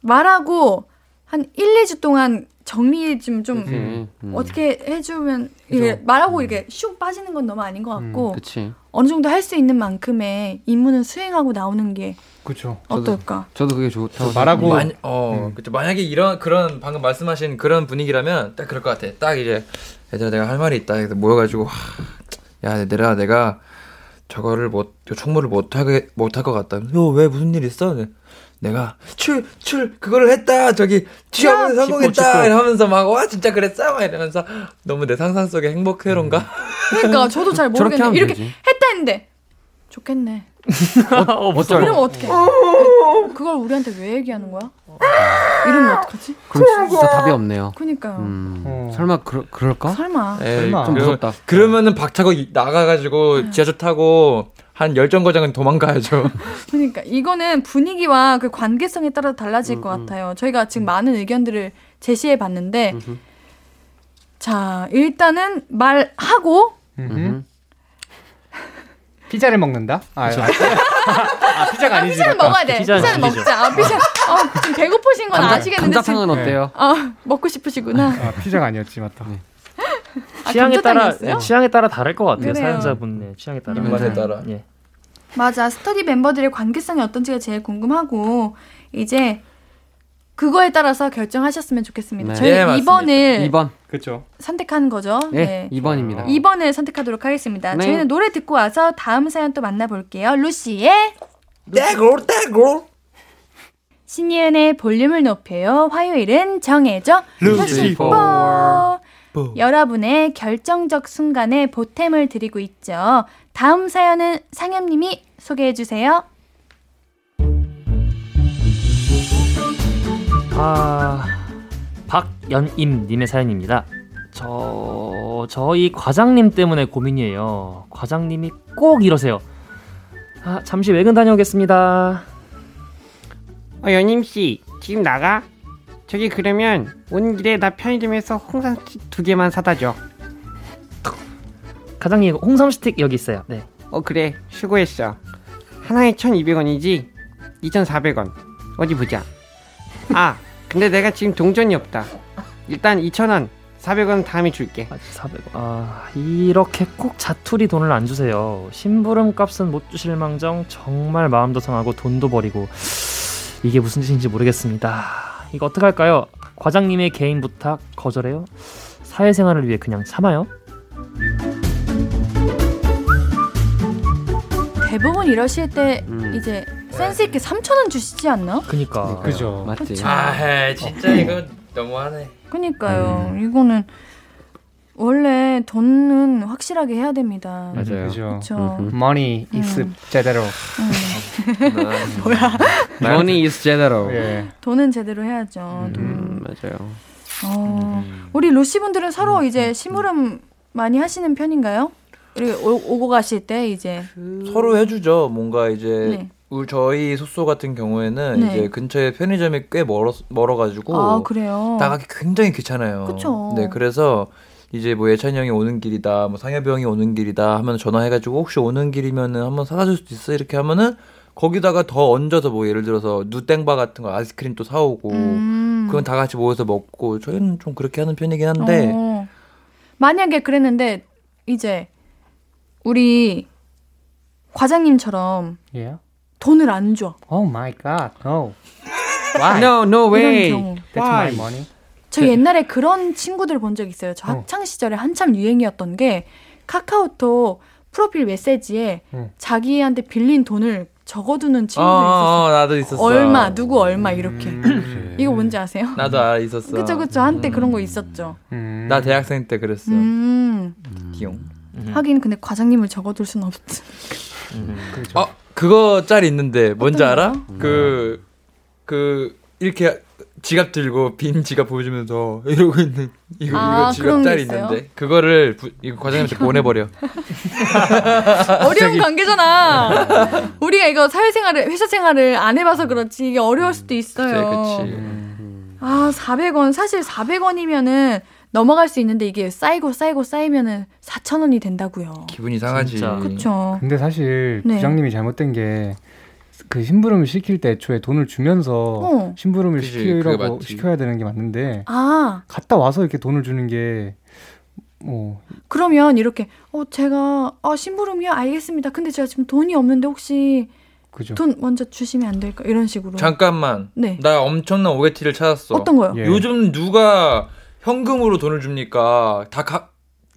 말하고 한 1, 2주 동안 정리 좀 좀 음, 음. 어떻게 해주면 이게 말하고 이렇게 슉 빠지는 건 너무 아닌 것 같고 그치. 어느 정도 할 수 있는 만큼의 임무는 수행하고 나오는 게 그죠. 어떨까? 저도 그게 좋다고. 말하고 만, 어, 그쵸. 만약에 이런 그런 방금 말씀하신 그런 분위기라면 딱 그럴 것 같아. 딱 이제 얘들아 내가 할 말이 있다. 그래서 모여가지고 하, 야 얘들아 내가 저거를 못 총무를 못 하게 못 할 것 같다. 너 왜 무슨 일 있어? 네. 내가 출 출 그거를 했다. 저기 취업에 성공했다. 이러면서 막 와 진짜 그랬어. 막 이러면서 너무 내 상상 속의 행복회로인가? 그러니까 저도 잘 모르겠는데 이렇게 되지. 했다 했는데 좋겠네. 어, 무서워. 이러면 어떡해? 그걸 우리한테 왜 얘기하는 거야? 이러면 어떡하지? 그럼 진짜 답이 없네요. 그니까요. 음, 어. 설마 그러, 그럴까? 설마. 에이, 설마. 좀 그러- 무섭다. 그러면은 박차고 이- 나가가지고 지하철 타고 한 열정 거장은 도망가야죠. 그러니까 이거는 분위기와 그 관계성에 따라 달라질 음, 것 같아요. 저희가 지금 많은 의견들을 제시해 봤는데 자 일단은 말하고. 음. 피자를 먹는다? 아, 아, 아, 피자가 아니지. 피자는 맞다. 먹어야 돼. 피자는 피자는. 먹자. 아, 피자. 어, 지금 배고프신 건 감자, 아시겠는데 지금 감자탕은 어때요? 아, 먹고 싶으시구나. 아, 피자가 아니었지 맞다. 아, 취향에 따라 감자탕이었어요? 취향에 따라 다를 것 같아요. 그래요. 사연자분의 취향에 따라. 입맛에 따라. 예. 맞아. 스터디 멤버들의 관계성이 어떤지가 제일 궁금하고 이제 그거에 따라서 결정하셨으면 좋겠습니다. 네. 저희 예, 는 맞습니다. 2번을 2번. 그렇죠. 선택한 거죠. 네, 2번입니다. 2번을 선택하도록 하겠습니다. 네. 저희는 노래 듣고 와서 다음 사연 또 만나볼게요. 루시의 떼고 떼고. 신예은의 볼륨을 높여요. 화요일은 정해져 루시포. 여러분의 결정적 순간에 보탬을 드리고 있죠. 다음 사연은 상엽님이 소개해 주세요. 아 박연임님의 사연입니다. 저 저희 과장님 때문에 고민이에요. 과장님이 꼭 이러세요. 아 잠시 외근 다녀오겠습니다. 어, 연임 씨, 지금 나가? 저기 그러면 온 길에 나 편의점에서 홍삼 스틱 두 개만 사다 줘. 과장님 홍삼 스틱 여기 있어요. 네. 어 그래, 수고했어. 하나에 1,200원이지? 2,400원. 어디 보자. 아, 근데 내가 지금 동전이 없다. 일단 2,000원, 400원 다음에 줄게. 아, 400. 아, 이렇게 꼭 자투리 돈을 안 주세요. 심부름 값은 못 주실 망정 정말 마음도 상하고 돈도 버리고 이게 무슨 짓인지 모르겠습니다. 이거 어떡할까요? 과장님의 개인 부탁 거절해요? 사회생활을 위해 그냥 참아요? 대부분 이러실 때 음. 이제 센스 있게 3천 원 주시지 않나? 그니까 그죠. 맞지? 아, 진짜 이거 너무하네. 그니까요. 음. 이거는 원래 돈은 확실하게 해야 됩니다. 맞아요. 그죠. 그렇죠. Money is 음. 제대로. 뭐야? Money is general. 예. 돈은 제대로 해야죠. 돈. 음, 맞아요. 어, 우리 루시 분들은 서로 이제 심부름 많이 하시는 편인가요? 이렇게 오, 오고 가실 때 이제 서로 해주죠. 뭔가 이제 네. 우- 저희 숙소 같은 경우에는 네. 이제 근처에 편의점이 꽤 멀어 멀어가지고 아 그래요. 나가기 굉장히 귀찮아요. 그쵸. 네, 그래서 이제 뭐 예찬이 형이 오는 길이다, 뭐 상엽이 형이 오는 길이다 하면 전화해가지고 혹시 오는 길이면은 한번 사다 줄 수 있어 이렇게 하면은 거기다가 더 얹어서 뭐 예를 들어서 누땡바 같은 거 아이스크림 또 사오고 음. 그건 다 같이 모여서 먹고 저희는 좀 그렇게 하는 편이긴 한데 어. 만약에 그랬는데 이제 우리 과장님처럼 Yeah. 돈을 안 줘. Oh my god. No. Why? No, no way. That's my Why? money. 저 옛날에 그런 친구들 본 적 있어요. 저 어. 학창 시절에 한참 유행이었던 게 카카오톡 프로필 메시지에 어. 자기한테 빌린 돈을 적어두는 어, 친구들이 있었어요. 어, 나도 있었어. 얼마, 누구 얼마 이렇게. 음. 이거 뭔지 아세요? 나도 아, 있었어. 그쵸 그쵸 한때 그런 거 있었죠. 음. 나 대학생 때 그랬어. 음. 기용. 하긴 근데 과장님을 적어둘 순 없지. 그렇죠. 어, 그거 짤 있는데 뭔지 알아? 거요? 그, 그, 이렇게 지갑 들고 빈 지갑 보여주면서 이러고 있는 이거, 아, 이거 지갑 게 짤? 있는데 그거를 부, 이거 과장님한테 보내버려. 어려운 관계잖아. 우리가 이거 사회생활을 회사 생활을 안 해봐서 그렇지 이게 어려울 수도 있어요. 그치, 그치. 아 400원 사실 400원이면은 넘어갈 수 있는데 이게 쌓이고 쌓이고 쌓이면은 4천 원이 된다고요. 기분이 상하지. 그렇죠. 근데 사실 네. 부장님이 잘못된 게 그 심부름을 시킬 때 애초에 돈을 주면서 어. 심부름을 그치, 시키라고. 시켜야 되는 게 맞는데 아 갔다 와서 이렇게 돈을 주는 게 뭐, 그러면 이렇게 어 제가 아 심부름이요 알겠습니다. 근데 제가 지금 돈이 없는데 혹시 그죠. 돈 먼저 주시면 안 될까 이런 식으로. 잠깐만. 네. 나 엄청난 오게티를 찾았어. 어떤 거요? 예. 요즘 누가 현금으로 돈을 줍니까? 다 가,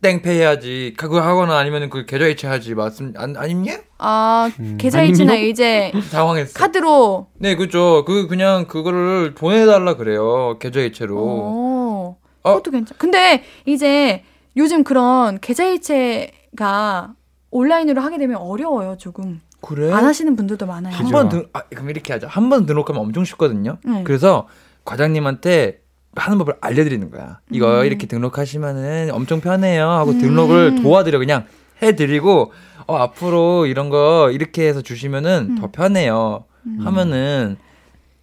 땡페이 해야지. 그거 하거나 아니면 그 계좌 이체하지. 맞습 안 아니냐? 아 음. 계좌 이체나 아니요? 이제 당황했어. 카드로 네, 그죠. 그 그냥 그거를 보내달라 그래요. 계좌 이체로. 어. 어? 그것도 괜찮. 근데 이제 요즘 그런 계좌 이체가 온라인으로 하게 되면 어려워요 조금. 그래? 안 하시는 분들도 많아요. 한번 등, 아, 그럼 이렇게 하자. 한 번 등록하면 엄청 쉽거든요. 네. 그래서 과장님한테 하는 법을 알려드리는 거야. 이거 음. 이렇게 등록하시면은 엄청 편해요. 하고 등록을 도와드려 그냥 해드리고 어 앞으로 이런 거 이렇게 해서 주시면은 음. 더 편해요. 하면은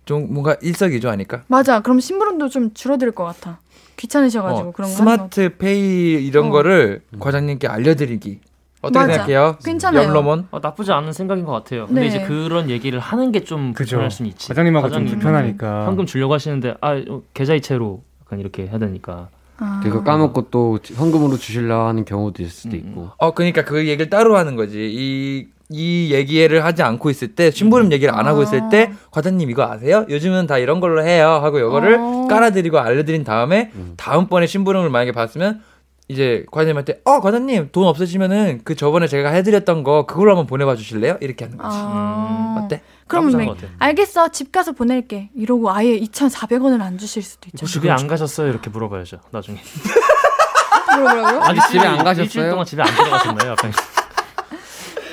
좀 뭔가 일석이조 아닐까? 맞아. 그럼 심부름도 좀 줄어들 것 같아. 귀찮으셔가지고 어, 그런 거. 스마트 페이 이런 어. 거를 과장님께 알려드리기 어떻게 맞아. 생각해요? 괜찮아요. 염러먼? 어, 나쁘지 않은 생각인 것 같아요. 근데 네. 이제 그런 얘기를 하는 게좀 그죠. 불편할 수는 있지. 과장님하고 좀 과장님은 불편하니까. 현금 주려고 하시는데 아 어, 계좌이체로 약간 이렇게 해야 되니까. 아. 그거 까먹고 또 현금으로 주실라 하는 경우도 있을 수도 음, 있고. 어 그러니까 그 얘기를 따로 하는 거지. 이 이 얘기를 하지 않고 있을 때 심부름 얘기를 안 하고 있을 때 과장님 이거 아세요? 요즘은 다 이런 걸로 해요 하고 이거를 어. 깔아드리고 알려드린 다음에 다음번에 심부름을 만약에 받으면 이제 과장님한테 어 과장님 돈 없으시면은 그 저번에 제가 해드렸던 거 그걸로 한번 보내봐 주실래요? 이렇게 하는 거지. 아. 어때? 않은 것 같아요. 알겠어. 집 가서 보낼게. 이러고 아예 2,400원을 안 주실 수도 있죠. 집에 안 가셨어요? 이렇게 물어봐야죠. 나중에. 뭐라고요? 아니 집에 안 일주일 가셨어요? 동안 집에 안 들어가셨나요? 약간.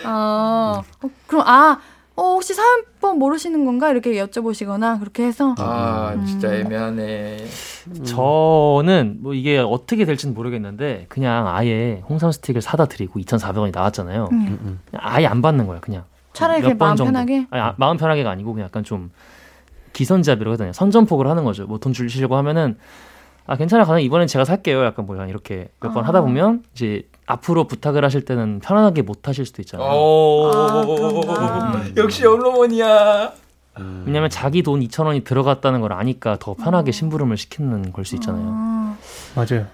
아, 어, 그럼 아, 어, 혹시 사연법 모르시는 건가 이렇게 여쭤보시거나 그렇게 해서 아 음. 진짜 애매하네. 저는 뭐 이게 어떻게 될지는 모르겠는데 그냥 아예 홍삼 스틱을 사다 드리고 2,400원이 나왔잖아요. 음. 그냥 아예 안 받는 거야, 그냥. 차라리 몇 그냥 번 마음 정도. 편하게. 아니, 아, 마음 편하게가 아니고 그냥 약간 좀 기선제압이라고 하잖아요. 선전폭을 하는 거죠. 뭐 돈 주시려고 하면은 아 괜찮아 가장 이번엔 제가 살게요. 약간 뭐 이렇게 몇번 아. 하다 보면 이제 앞으로 부탁을 하실 때는 편안하게 못 하실 수도 있잖아요. 오 아. 역시 염러먼이야. 왜냐면 자기 돈 2천 원이 들어갔다는 걸 아니까 더 편하게 심부름을 시키는 걸 수 있잖아요. 아, 맞아요.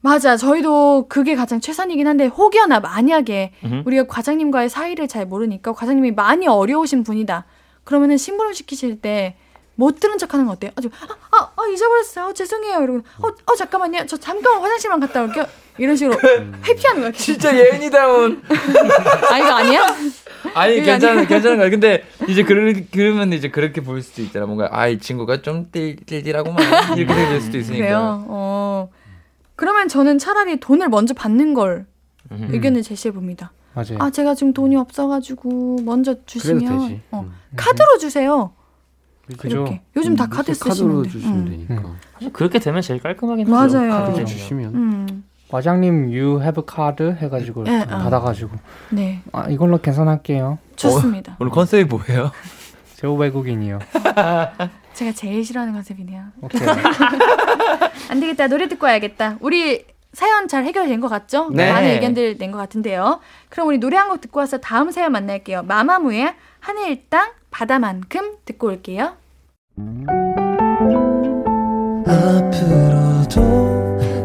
맞아. 저희도 그게 가장 최선이긴 한데 혹여나 만약에 음흠. 우리가 과장님과의 사이를 잘 모르니까 과장님이 많이 어려우신 분이다. 그러면은 심부름 시키실 때 못 들은 척 하는 거 어때요? 아주 아, 아, 아 잊어버렸어요. 죄송해요. 이러고 어, 어 잠깐만요. 저 잠깐만 화장실만 갔다 올게요. 이런 식으로 회피하는 거야. 진짜 예은이다운. 아 이거 아니야? 아니 아니라- 괜찮은 거야. 근데 이제 그러, 그러면 이제 그렇게 보일 수도 있잖아. 뭔가 아 이 친구가 좀 띨띨하고만 이렇게 될 수도 있으니까. 그래요. 어. 그러면 저는 차라리 돈을 먼저 받는 걸 음. 의견을 제시해 봅니다. 맞아요. 아 제가 지금 돈이 없어가지고 먼저 그래도 주시면 되지. 어, 음. 카드로 주세요. 그죠. 이렇게 요즘 다 음, 카드 카드로 쓰시는데. 주시면 음. 되니까. 사실 그렇게 되면 제일 깔끔하긴 맞아요. 하죠. 카드 카드로. 주시면. 음. 과장님 you have card 해가지고 네, 어. 받아가지고 네. 아 이걸로 계산할게요. 좋습니다. 오늘 컨셉이 뭐예요? 저 외국인이요. 제가 제일 싫어하는 컨셉이네요. 오케이. 안 되겠다. 노래 듣고 와야겠다. 우리 사연 잘 해결된 것 같죠? 네. 많은 의견들 낸 것 같은데요. 그럼 우리 노래 한 곡 듣고 와서 다음 사연 만날게요. 마마무의 하늘 땅 바다만큼 듣고 올게요. 앞으로도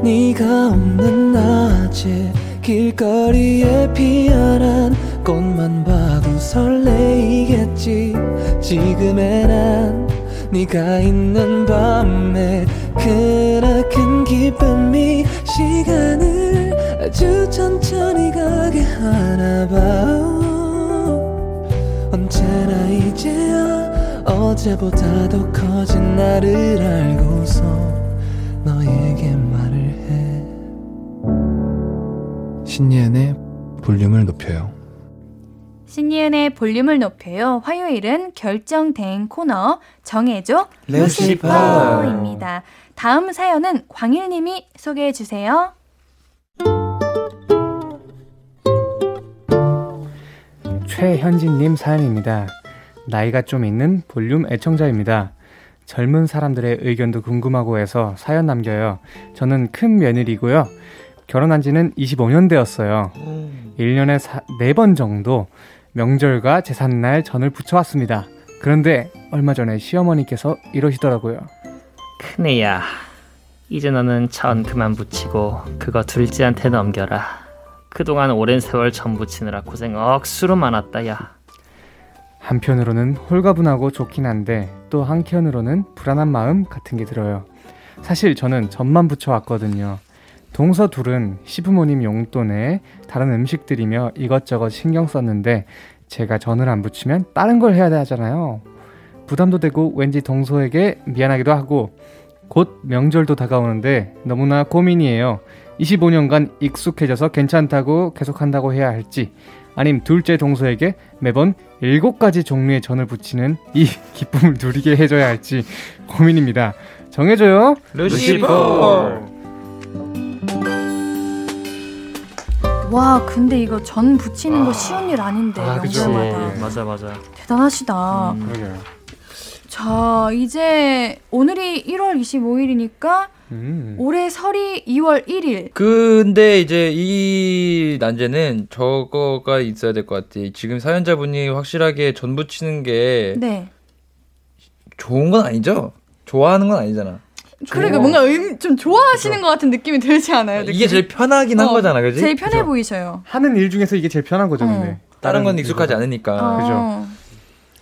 네가 없는 낮에 길거리에 피어난 꽃만 봐도 설레이겠지 지금의 난 네가 있는 밤에 크나큰 기쁨이 시간을 아주 천천히 가게 하나 봐 언제나 이제야 어제보다 더 커진 나를 알고서 너에게 말을 해 신예은의 볼륨을 높여요. 신이은의 볼륨을 높여요. 화요일은 결정된 코너 정해줘 루시퍼입니다. 다음 사연은 광일님이 소개해 주세요. 최현진님 사연입니다. 나이가 좀 있는 볼륨 애청자입니다. 젊은 사람들의 의견도 궁금하고 해서 사연 남겨요. 저는 큰 며느리고요. 결혼한 지는 25년 되었어요. 1년에 4번 정도 명절과 제삿날 전을 붙여왔습니다. 그런데 얼마 전에 시어머니께서 이러시더라고요. 큰애야, 이제 너는 전 그만 붙이고 그거 둘째한테 넘겨라. 그동안 오랜 세월 전 붙이느라 고생 억수로 많았다, 야. 한편으로는 홀가분하고 좋긴 한데 또 한켠으로는 불안한 마음 같은 게 들어요. 사실 저는 전만 붙여왔거든요. 동서 둘은 시부모님 용돈에 다른 음식들이며 이것저것 신경 썼는데 제가 전을 안 붙이면 다른 걸 해야 하잖아요. 부담도 되고 왠지 동서에게 미안하기도 하고 곧 명절도 다가오는데 너무나 고민이에요. 25년간 익숙해져서 괜찮다고 계속한다고 해야 할지 아님 둘째 동서에게 매번 일곱 가지 종류의 전을 붙이는 이 기쁨을 누리게 해줘야 할지 고민입니다. 정해줘요. 루시퍼. 와, 근데 이거 전 붙이는 거 쉬운 일 아닌데 아, 그쵸. 명절마다 맞아, 맞아. 대단하시다. 그러게요. 자, 이제 오늘이 1월 25일이니까 음. 올해 설이 2월 1일. 근데 이제 이 난제는 저거가 있어야 될 것 같아. 지금 사연자분이 확실하게 전 붙이는 게 네. 좋은 건 아니죠? 좋아하는 건 아니잖아. 그러니까 뭔가 의- 좀 좋아하시는 것 같은 느낌이 들지 않아요? 이게 느낌이? 제일 편하긴 한 어, 거잖아, 그지? 제일 편해 그죠. 보이셔요. 하는 일 중에서 이게 제일 편한 거죠, 근데. 다른 건 익숙하지 않으니까. 어. 그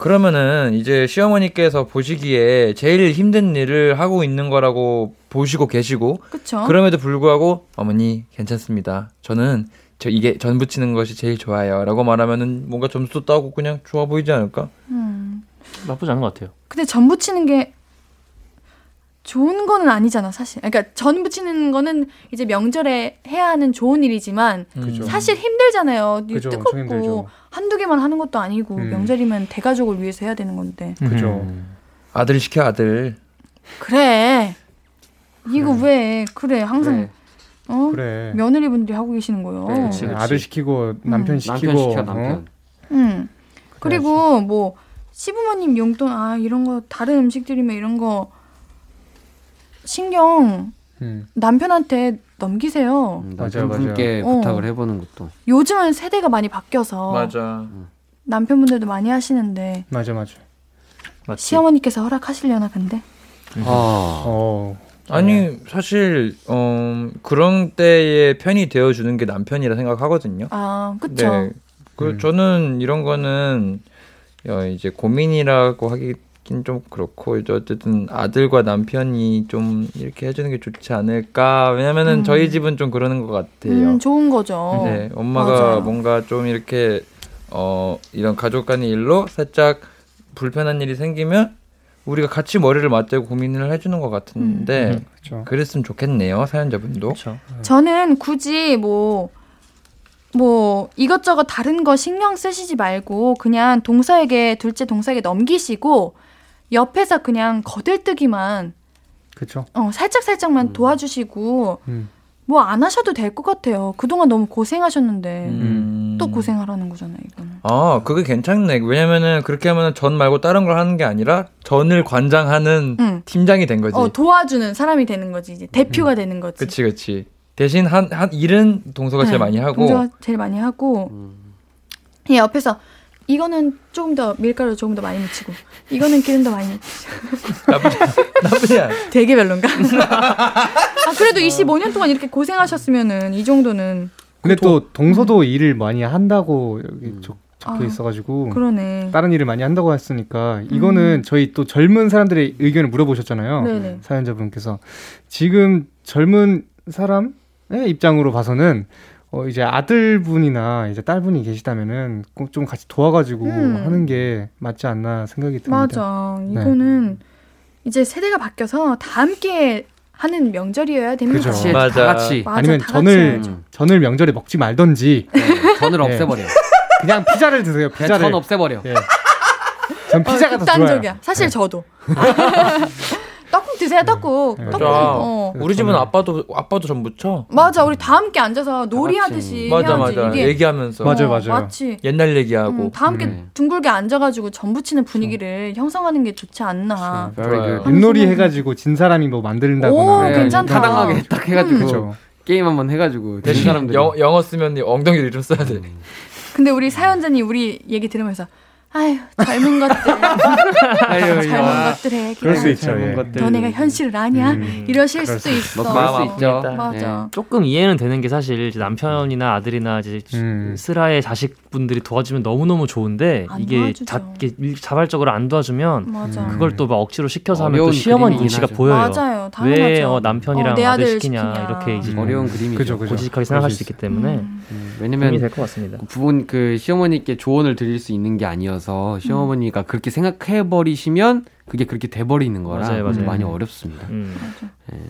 러면은 이제 시어머니께서 보시기에 제일 힘든 일을 하고 있는 거라고 보시고 계시고 그쵸? 그럼에도 불구하고 어머니 괜찮습니다. 저는 저 이게 전 붙이는 것이 제일 좋아요라고 말하면은 뭔가 점수도 따고 그냥 좋아 보이지 않을까? 음. 나쁘지 않은 것 같아요. 근데 전 붙이는 게 좋은 거는 아니잖아, 사실. 그러니까 전 붙이는 거는 이제 명절에 해야 하는 좋은 일이지만 그죠. 사실 힘들잖아요. 그죠, 뜨겁고 힘들죠. 한두 개만 하는 것도 아니고 음. 명절이면 대가족을 위해서 해야 되는 건데. 그죠. 아들 시켜 아들. 그래. 이거 왜 그래 항상 어 그래. 며느리분들이 하고 계시는 거예요. 그래, 그치, 그치. 아들 시키고 남편 시키고 남편 시켜 어? 남편. 음. 그리고 뭐 시부모님 용돈 아 이런 거 다른 음식들이면 이런 거 신경 음. 남편한테 넘기세요. 음, 맞아요, 남편분께 맞아요. 부탁을 어. 해보는 것도. 요즘은 세대가 많이 바뀌어서 맞아. 남편분들도 많이 하시는데 맞아 맞아. 맞지? 시어머니께서 허락하시려나 근데 아, 어. 아니 사실 어, 그런 때에 편이 되어 주는 게 남편이라 생각하거든요. 아 그쵸. 네. 그 음. 저는 이런 거는 어, 이제 고민이라고 하 긴 좀 그렇고 이제 어쨌든 아들과 남편이 좀 이렇게 해주는 게 좋지 않을까. 왜냐면은 음. 저희 집은 좀 그러는 것 같아요. 음, 좋은 거죠. 네, 엄마가 맞아요. 뭔가 좀 이렇게 어 이런 가족 간의 일로 살짝 불편한 일이 생기면 우리가 같이 머리를 맞대고 고민을 해주는 것 같은데 음. 그렇죠. 그랬으면 좋겠네요 사연자분도. 그렇죠. 저는 굳이 뭐, 뭐, 이것저것 다른 거 신경 쓰시지 말고, 그냥 동서에게, 둘째 동서에게 넘기시고, 옆에서 그냥 거들뜨기만, 그렇죠. 어, 살짝 살짝만 도와주시고, 음. 뭐안 하셔도 될 것 같아요. 그동안 너무 고생하셨는데. 음. 또 고생하라는 거잖아요, 이거는. 아, 그게 괜찮네. 왜냐면은 그렇게 하면은 전 말고 다른 걸 하는 게 아니라 전을 관장하는 응. 팀장이 된 거지. 어, 도와주는 사람이 되는 거지, 이제. 대표가 되는 거지. 그치, 그치. 대신 한, 한 일은 동서가 제일 네, 많이 하고. 동서가 제일 많이 하고. 이 옆에서 이거는 조금 더 밀가루 조금 더 많이 묻히고 이거는 기름 더 많이 묻히고 나쁘지, 나쁘지 않아. 되게 별론가? 아 그래도 25년 동안 이렇게 고생하셨으면은 이 정도는 근데 또 동서도 일을 많이 한다고 여기 적, 적혀 아, 있어가지고 그러네. 다른 일을 많이 한다고 했으니까 이거는 저희 또 젊은 사람들의 의견을 물어보셨잖아요. 네네. 사연자분께서 지금 젊은 사람의 입장으로 봐서는 어 이제 아들분이나 이제 딸분이 계시다면은 꼭 좀 같이 도와가지고 음. 하는 게 맞지 않나 생각이 듭니다. 맞아. 네. 이거는 이제 세대가 바뀌어서 다 함께 하는 명절이어야 됩니다. 그죠. 같이 맞아. 다 같이 맞아, 아니면 다 같이 전을 해야죠. 전을 명절에 먹지 말던지 네, 전을 네. 없애버려. 그냥 피자를 드세요. 그냥 피자를. 전 없애버려. 예. 전 피자가 어, 더 좋아요. 극단적이야. 사실 저도. 떡국 드세요, 떡국. 네. 떡국. 맞아. 어. 우리 집은 아빠도, 아빠도 전 묻혀. 맞아. 우리 다 함께 앉아서 놀이하듯이 맞아, 해야지. 맞아. 이게 얘기하면서. 맞아요, 어, 맞아요. 맞지. 옛날 얘기하고. 음, 다 함께 음. 둥글게 앉아가지고 전 부치는 분위기를 형성하는 게 좋지 않나. Good. 윷놀이 해가지고 진 사람이 뭐 만들다거나 오, 네, 괜찮다. 타당하게 딱 해가지고. 게임 한번 해가지고 그 대신 사람들이 영, 영어 쓰면 엉덩이를 좀 써야 돼. 근데 우리 사연자님 우리 얘기 들으면서 아유 젊은 것들 아유, 젊은 야. 것들의 그럴 수. 있죠. 젊은 예. 것들. 너네가 현실을 아냐? 음, 이러실 수도 수 있어. 뭐 그럴 수 있죠. 맞아. 조금 이해는 되는 게 사실 이제 남편이나 아들이나 이제 음. 슬하의 자식분들이 도와주면 너무 너무 좋은데 안 이게. 자, 자발적으로 안 도와주면 맞아. 음. 그걸 또 막 억지로 시켜서 하면 또 그림이긴 눈치가. 보여요. 맞아요. 왜 당연하죠. 어, 남편이랑 어, 내 아들 아들 시키냐, 시키냐. 이렇게 이제 음. 어려운 그림이죠. 그죠, 그죠. 고지식하게 생각할 수수 있기. 때문에 음. 음, 왜냐면 될것 같습니다. 부분 그 시어머니께 조언을 드릴 수 있는 게 아니어서 시어머니가 그렇게 생각해 버리시면 그게 그렇게 돼 버리는 거라 맞아요, 맞아요. 많이 어렵습니다. 음.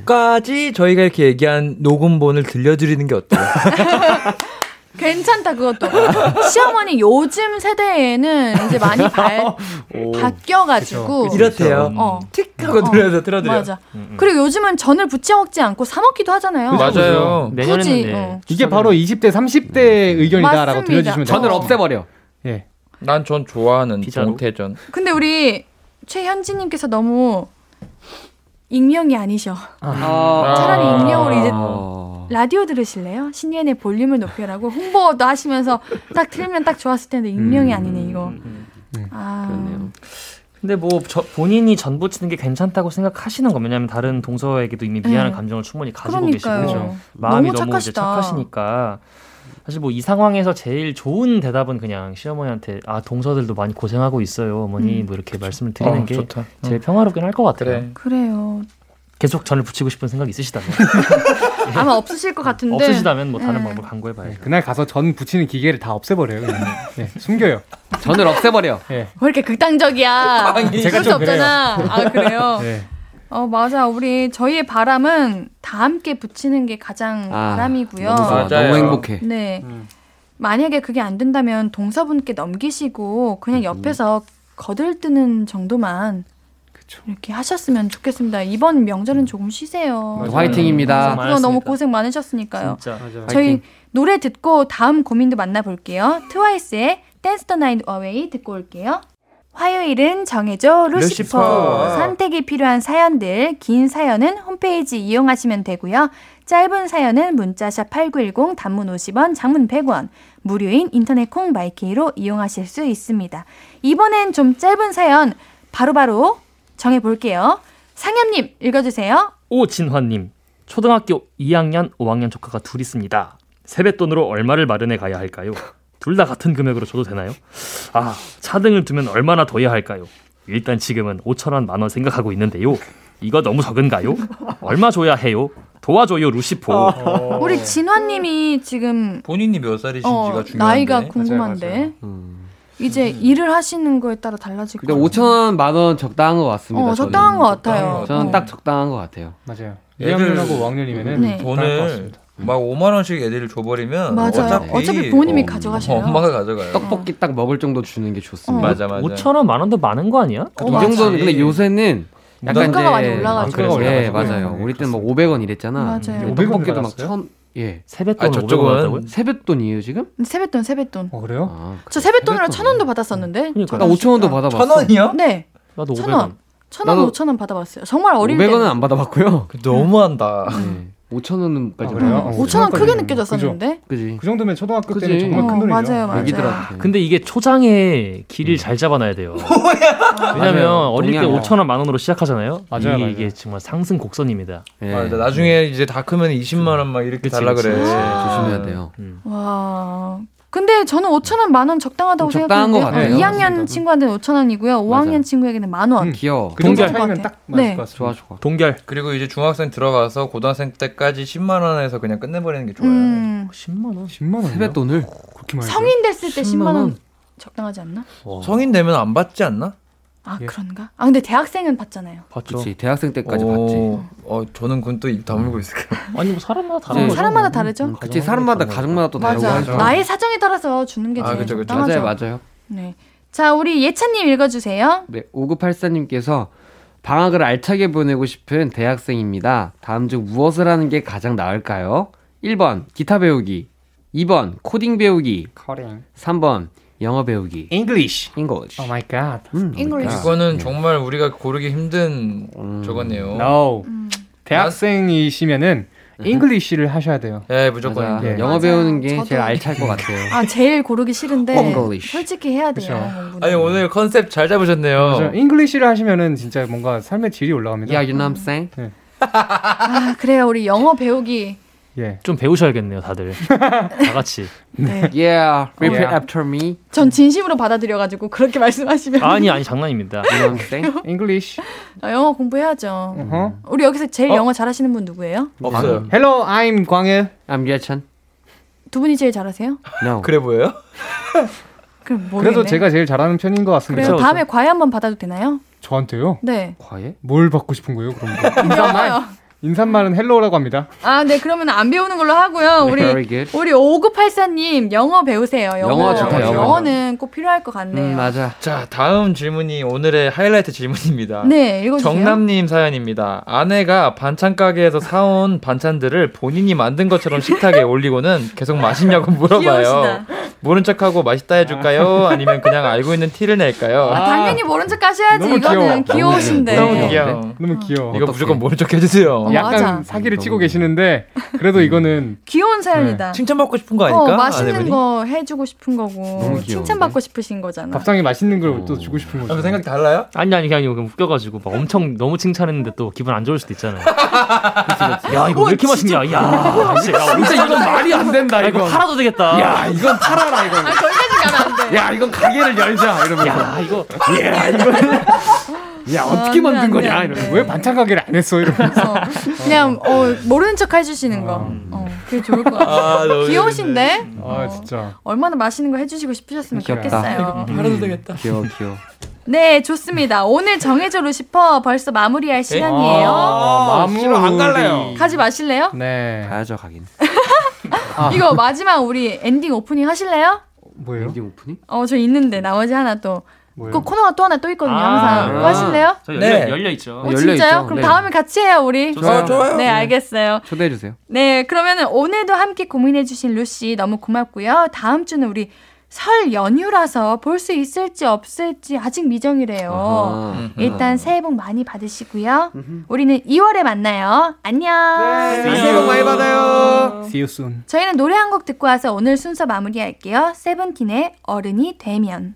까지 저희가 이렇게 얘기한 녹음본을 들려드리는 게 어때요? 괜찮다 그것도. 시어머니 요즘 세대에는 이제 많이 발, 바뀌어가지고. 이렇대요. 어. 틱 하고 어. 들려서 틀어드려. 맞아. 그리고 요즘은 전을 부쳐 먹지 않고 사 먹기도 하잖아요. 맞아요. 굳이, 어. 이게 바로 20대, 30대의 의견이다라고 맞습니다. 들려주시면 돼요. 전을 없애버려. 예. 난 전 좋아하는 피자로? 동태전. 근데 우리 최현지님께서 너무 익명이 아니셔. 아, 차라리 익명으로 이제 어. 라디오 들으실래요? 신예은의 볼륨을 높여라고 홍보도 하시면서 딱 틀면 딱 좋았을 텐데 익명이 아니네 이거. 아, 그렇네요. 근데 뭐 저, 본인이 전 부 치는 게 괜찮다고 생각하시는 거 왜냐면 다른 동서에게도 이미 미안한 네. 감정을 충분히 가지고 그러니까요. 계시고 마음이 너무 너무, 이제 착하시다. 착하시니까 사실 뭐 이 상황에서 제일 좋은 대답은 그냥 시어머니한테 아 동서들도 많이 고생하고 있어요 어머니 음. 뭐 이렇게 말씀을 드리는 어, 게 좋다. 제일 평화롭긴 할 것 같아요. 그래. 그래 요. 계속 전을 붙이고 싶은 생각 있으시다면 아마 없으실 것 같은데. 없으시다면 뭐 다른 네. 방법 강구해봐야죠. 그날 가서 전 붙이는 기계를 다 없애버려요. 그냥. 예, 숨겨요. 전을 없애버려. 예. 왜 이렇게 극단적이야? 제가 좀 없잖아. 아 그래요? 예. 어 맞아. 우리 저희의 바람은 다 함께 붙이는 게 가장 아, 바람이고요. 너무 좋아. 맞아요. 너무 행복해. 네. 음. 만약에 그게 안 된다면 동서분께 넘기시고 그냥 옆에서 거드는 정도만 이렇게 하셨으면 좋겠습니다. 이번 명절은 조금 쉬세요. 맞아요. 화이팅입니다. 그거 너무 고생 많으셨으니까요. 진짜 저희 화이팅. 노래 듣고 다음 고민도 만나볼게요. 트와이스의 Dance The Night Away 듣고 올게요. 화요일은 정해줘 루시퍼. 루시퍼. 선택이 필요한 사연들 긴 사연은 홈페이지 이용하시면 되고요. 짧은 사연은 문자샵 8910 단문 50원 장문 100원 무료인 인터넷 콩 마이케이로 이용하실 수 있습니다. 이번엔 좀 짧은 사연 바로바로 정해볼게요. 상엽님 읽어주세요. 오진환님 초등학교 2학년 5학년 조카가 둘 있습니다. 세뱃돈으로 얼마를 마련해 가야 할까요? 둘 다 같은 금액으로 줘도 되나요? 아 차등을 두면 얼마나 둬야 할까요? 일단 지금은 5천 원, 만 원 생각하고 있는데요. 이거 너무 적은가요? 얼마 줘야 해요? 도와줘요 루시포. 우리 진화님이 지금 본인이 몇 살이신지가 어, 중요한데. 나이가 궁금한데 맞아요. 음. 이제 일을 하시는 거에 따라 달라질 것 같아요. 5천 원, 만원 적당한 것 같습니다. 어, 저는. 적당한 것 적당한 같아요. 것 저는 어. 딱 적당한 것 같아요. 맞아요. 얘를- 2학년하고 5학년이면은 네. 돈을 막 5만 원씩 애들이 줘버리면 맞아요. 어차피, 어차피 부모님이 어, 가져가셔요. 엄마가 가져가요. 떡볶이 딱 먹을 정도 주는 게 좋습니다. 어. 맞아 맞아. 5천 원, 만 원도 많은 거 아니야? 어, 이. 정도는 근데 요새는 약간 물가가 이제 많이 올라가지고. 아, 올라가지고. 맞아요. 네, 우리 때는 뭐 500원 이랬잖아. 맞아요. 근데 500원 떡볶이도 막? 천, 예. 세뱃돈 아, 500원 저쪽은? 세뱃돈이에요 지금? 세뱃돈 세뱃돈. 어 그래요? 아, 저 세뱃돈으로 세뱃돈. 천 원도 받았었는데. 그러니까 나 5천 원도 받아봤어. 천 원이요? 네. 나도 천 500원. 원. 천 원, 나도 오천 원 받아봤어요. 정말 어릴 때. 500원은 안 받아봤고요. 너무한다. 네. 5천 원까지 아, 그래요? 받아봤어. 어, 5천 원 크게. 느껴졌었는데. 그지. 그 정도면 초등학교 그지. 때는 정말 어, 큰 돈이죠. 맞아요, 맞아요. 애기들한테. 근데 이게 초장에 길이를 잘 잡아놔야 돼요. 왜냐면 맞아요. 어릴 때 동의합니다. 5천 원, 만 원으로 시작하잖아요. 맞아요, 이- 맞아요. 이게 정말 상승 곡선입니다. 예. 맞아, 나중에 이제 다 크면 20만 원 막 이렇게 그치, 달라 그치. 그래. 그치. 조심해야 돼요. 음. 와. 근데 저는 5천 원, 만 원 적당하다고 적당한 것 생각하는데 같아요. 2학년 맞습니다. 친구한테는 5천 원이고요. 5학년 맞아. 친구에게는 만 원. 음. 귀여워. 그 정도 동결. 차이면 딱 맞을 네. 것 좋아 같습니다. 좋아. 동결 그리고 이제 중학생 들어가서 고등학생 때까지 10만 원에서 그냥 끝내버리는 게 좋아요. 음. 10만 원. 10만 원. 세뱃돈을 그렇게 많이. 성인 됐을 때 10만 원 10만 원. 적당하지 않나? 성인 되면 안 받지 않나? 아 예. 그런가? 아 근데 대학생은 받잖아요. 봤죠. 그렇지. 대학생 때까지 어, 받지. 어, 저는 그건 또 입 다물고 있을게요. 아니 뭐 사람마다 다른 네. 거죠. 사람마다 다르죠. 음, 그치 사람마다 가족마다 또 다르고 맞아. 하죠. 나의 사정에 따라서 주는 게 아, 제일 그죠. 적당하죠. 맞아요 맞아요. 네. 자 우리 예찬님 읽어주세요. 네, 5984님께서 방학을 알차게 보내고 싶은 대학생입니다. 다음 중 무엇을 하는 게 가장 나을까요? 1번 기타 배우기, 2번 코딩 배우기, 커링. 3번 영어 배우기. English. English. Oh my god. 음, English. 그러니까. 이거는 정말 우리가 고르기 힘든 음. 저거네요. No. 음. 대학생이시면은 English를 하셔야 돼요. 예, 무조건. 맞아. 예. 영어 맞아요. 배우는 게 저도. 제일 알찰 것 같아요. 아 제일 고르기 싫은데 English. 솔직히 해야 돼요. 아니 오늘 컨셉 잘 잡으셨네요. English를 하시면은 진짜 뭔가 삶의 질이 올라갑니다. Yeah, you know what I'm saying? 아 그래요. 우리 영어 배우기. 예. 좀 배우셔야겠네요, 다들. 다 같이. 네. Yeah, repeat Yeah. after me. 전 진심으로 받아들여가지고 그렇게 말씀하시면 아니 아니 장난입니다. I'm saying? English. 아, 영어 공부해야죠. 어허. 우리 여기서 제일 어? 영어 잘하시는 분 누구예요? 없어요. Hello, I'm 광일. I'm 예찬. 두 분이 제일 잘하세요? No. 그래 보여요? 그래도 제가 제일 잘하는 편인 것 같습니다. 그래요. 다음에 과외 한번 받아도 되나요? 저한테요? 네. 과외? 뭘 받고 싶은 거예요, 그럼? 영어요. 인사말은 Hello라고 합니다. 아, 네. 그러면 안 배우는 걸로 하고요. 우리 Very good. 우리 5984님 영어 배우세요. 영어. 영어 좋다, 영어. 영어 는 꼭 필요할 것 같네요. 음, 맞아. 자, 다음 질문이 오늘의 하이라이트 질문입니다. 네, 읽어 주세요. 정남 님 사연입니다. 아내가 반찬 가게에서 사온 반찬들을 본인이 만든 것처럼 식탁에 올리고는 계속 맛있냐고 물어봐요. 귀여우시다. 모른 척하고 맛있다 해 줄까요? 아니면 그냥 알고 있는 티를 낼까요? 아, 당연히 모른 척 하셔야지. 이거는. 귀여우신데. 너무 너무 귀여워. 너무 귀여워. 이거. 무조건 모른 척 해 주세요. 어, 약간 맞아. 사기를 치고 계시는데 그래도 이거는 귀여운 사연이다. 칭찬받고 싶은 거 아닐까? 어, 맛있는 아내분이? 거 해주고 싶은 거고? 칭찬받고 싶으신 거잖아. 밥상에 맛있는 걸 또 주고 싶은 거죠. 아, 생각이 달라요? 아니 아니 그냥 웃겨가지고 막 엄청 너무 칭찬했는데 또 기분 안 좋을 수도 있잖아요. 야 이거 왜 이렇게 맛있냐? 야 진짜, 야, 진짜 이건 말이 안 된다 야, 이거 이거. 팔아도 되겠다. 야 이건 팔아라 이건. 아, 거기까지 가면 안 돼. 야 이건 가게를 열자 이러면서. 야 이거 야 이건. 야 어떻게 안 돼, 만든 안 거냐 안. 돼. 왜 반찬 가게를 안 했어 이러면서. 어, 그냥 어, 모르는 척 해주시는 거. 어, 그게 좋을 것 같아요. 아, 귀여우신데 아 진짜. 얼마나 맛있는 거 해주시고 싶으셨으면 귀엽다. 좋겠어요. 팔아도 되겠다. 귀여워 귀여워. 네, 좋습니다. 오늘 정해줘 루시퍼 벌써 마무리할 시간이에요. 아, 마무리. 안 갈래요. 가지 마실래요? 네. 가야죠 가긴. 이거 마지막 우리 엔딩 오프닝 하실래요? 뭐예요? 엔딩 오프닝? 어, 저 있는데 나머지 하나 또. 뭐예요? 그 코너가 또 하나 또 있거든요. 아, 항상. 그거 하실래요? 저 네. 열려, 열려 있죠. 어, 열려 진짜요? 있죠. 그럼 네. 다음에 같이 해요, 우리. 좋아요. 좋아요. 네, 알겠어요. 초대해 주세요. 네, 그러면은 오늘도 함께 고민해 주신 루시 너무 고맙고요. 다음 주는 우리 설 연휴라서 볼 수 있을지 없을지 아직 미정이래요. 아하. 일단 새해 복 많이 받으시고요. 우리는 2월에 만나요. 안녕. 새해 복 많이 받아요. See you soon. 저희는 노래 한 곡 듣고 와서 오늘 순서 마무리할게요. 세븐틴의 어른이 되면.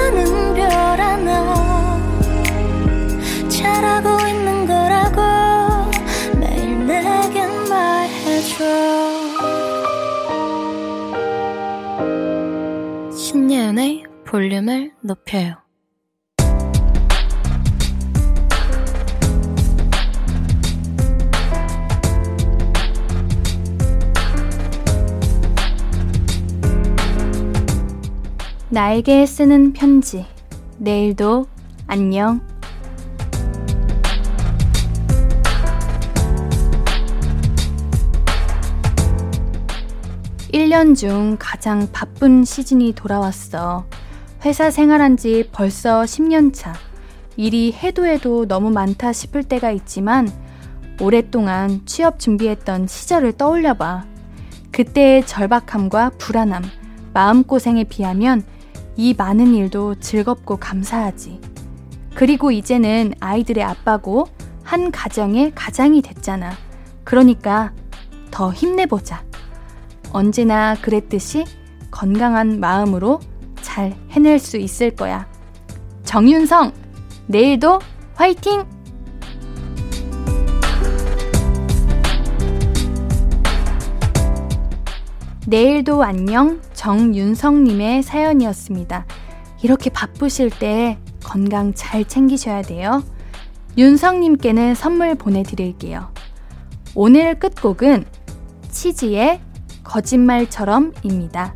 높여요. 나에게 쓰는 편지. 내일도 안녕. 일년중 가장 바쁜 시즌이 돌아왔어. 회사 생활한 지 벌써 10년 차. 일이 해도 해도 너무 많다 싶을 때가 있지만 오랫동안 취업 준비했던 시절을 떠올려 봐. 그때의 절박함과 불안함, 마음고생에 비하면 이 많은 일도 즐겁고 감사하지. 그리고 이제는 아이들의 아빠고 한 가정의 가장이 됐잖아. 그러니까 더 힘내보자. 언제나 그랬듯이 건강한 마음으로 잘 해낼 수 있을 거야. 정윤성, 내일도 화이팅! 내일도 안녕 정윤성님의 사연이었습니다. 이렇게 바쁘실 때 건강 잘 챙기셔야 돼요. 윤성님께는 선물 보내드릴게요. 오늘 끝곡은 치즈의 거짓말처럼입니다.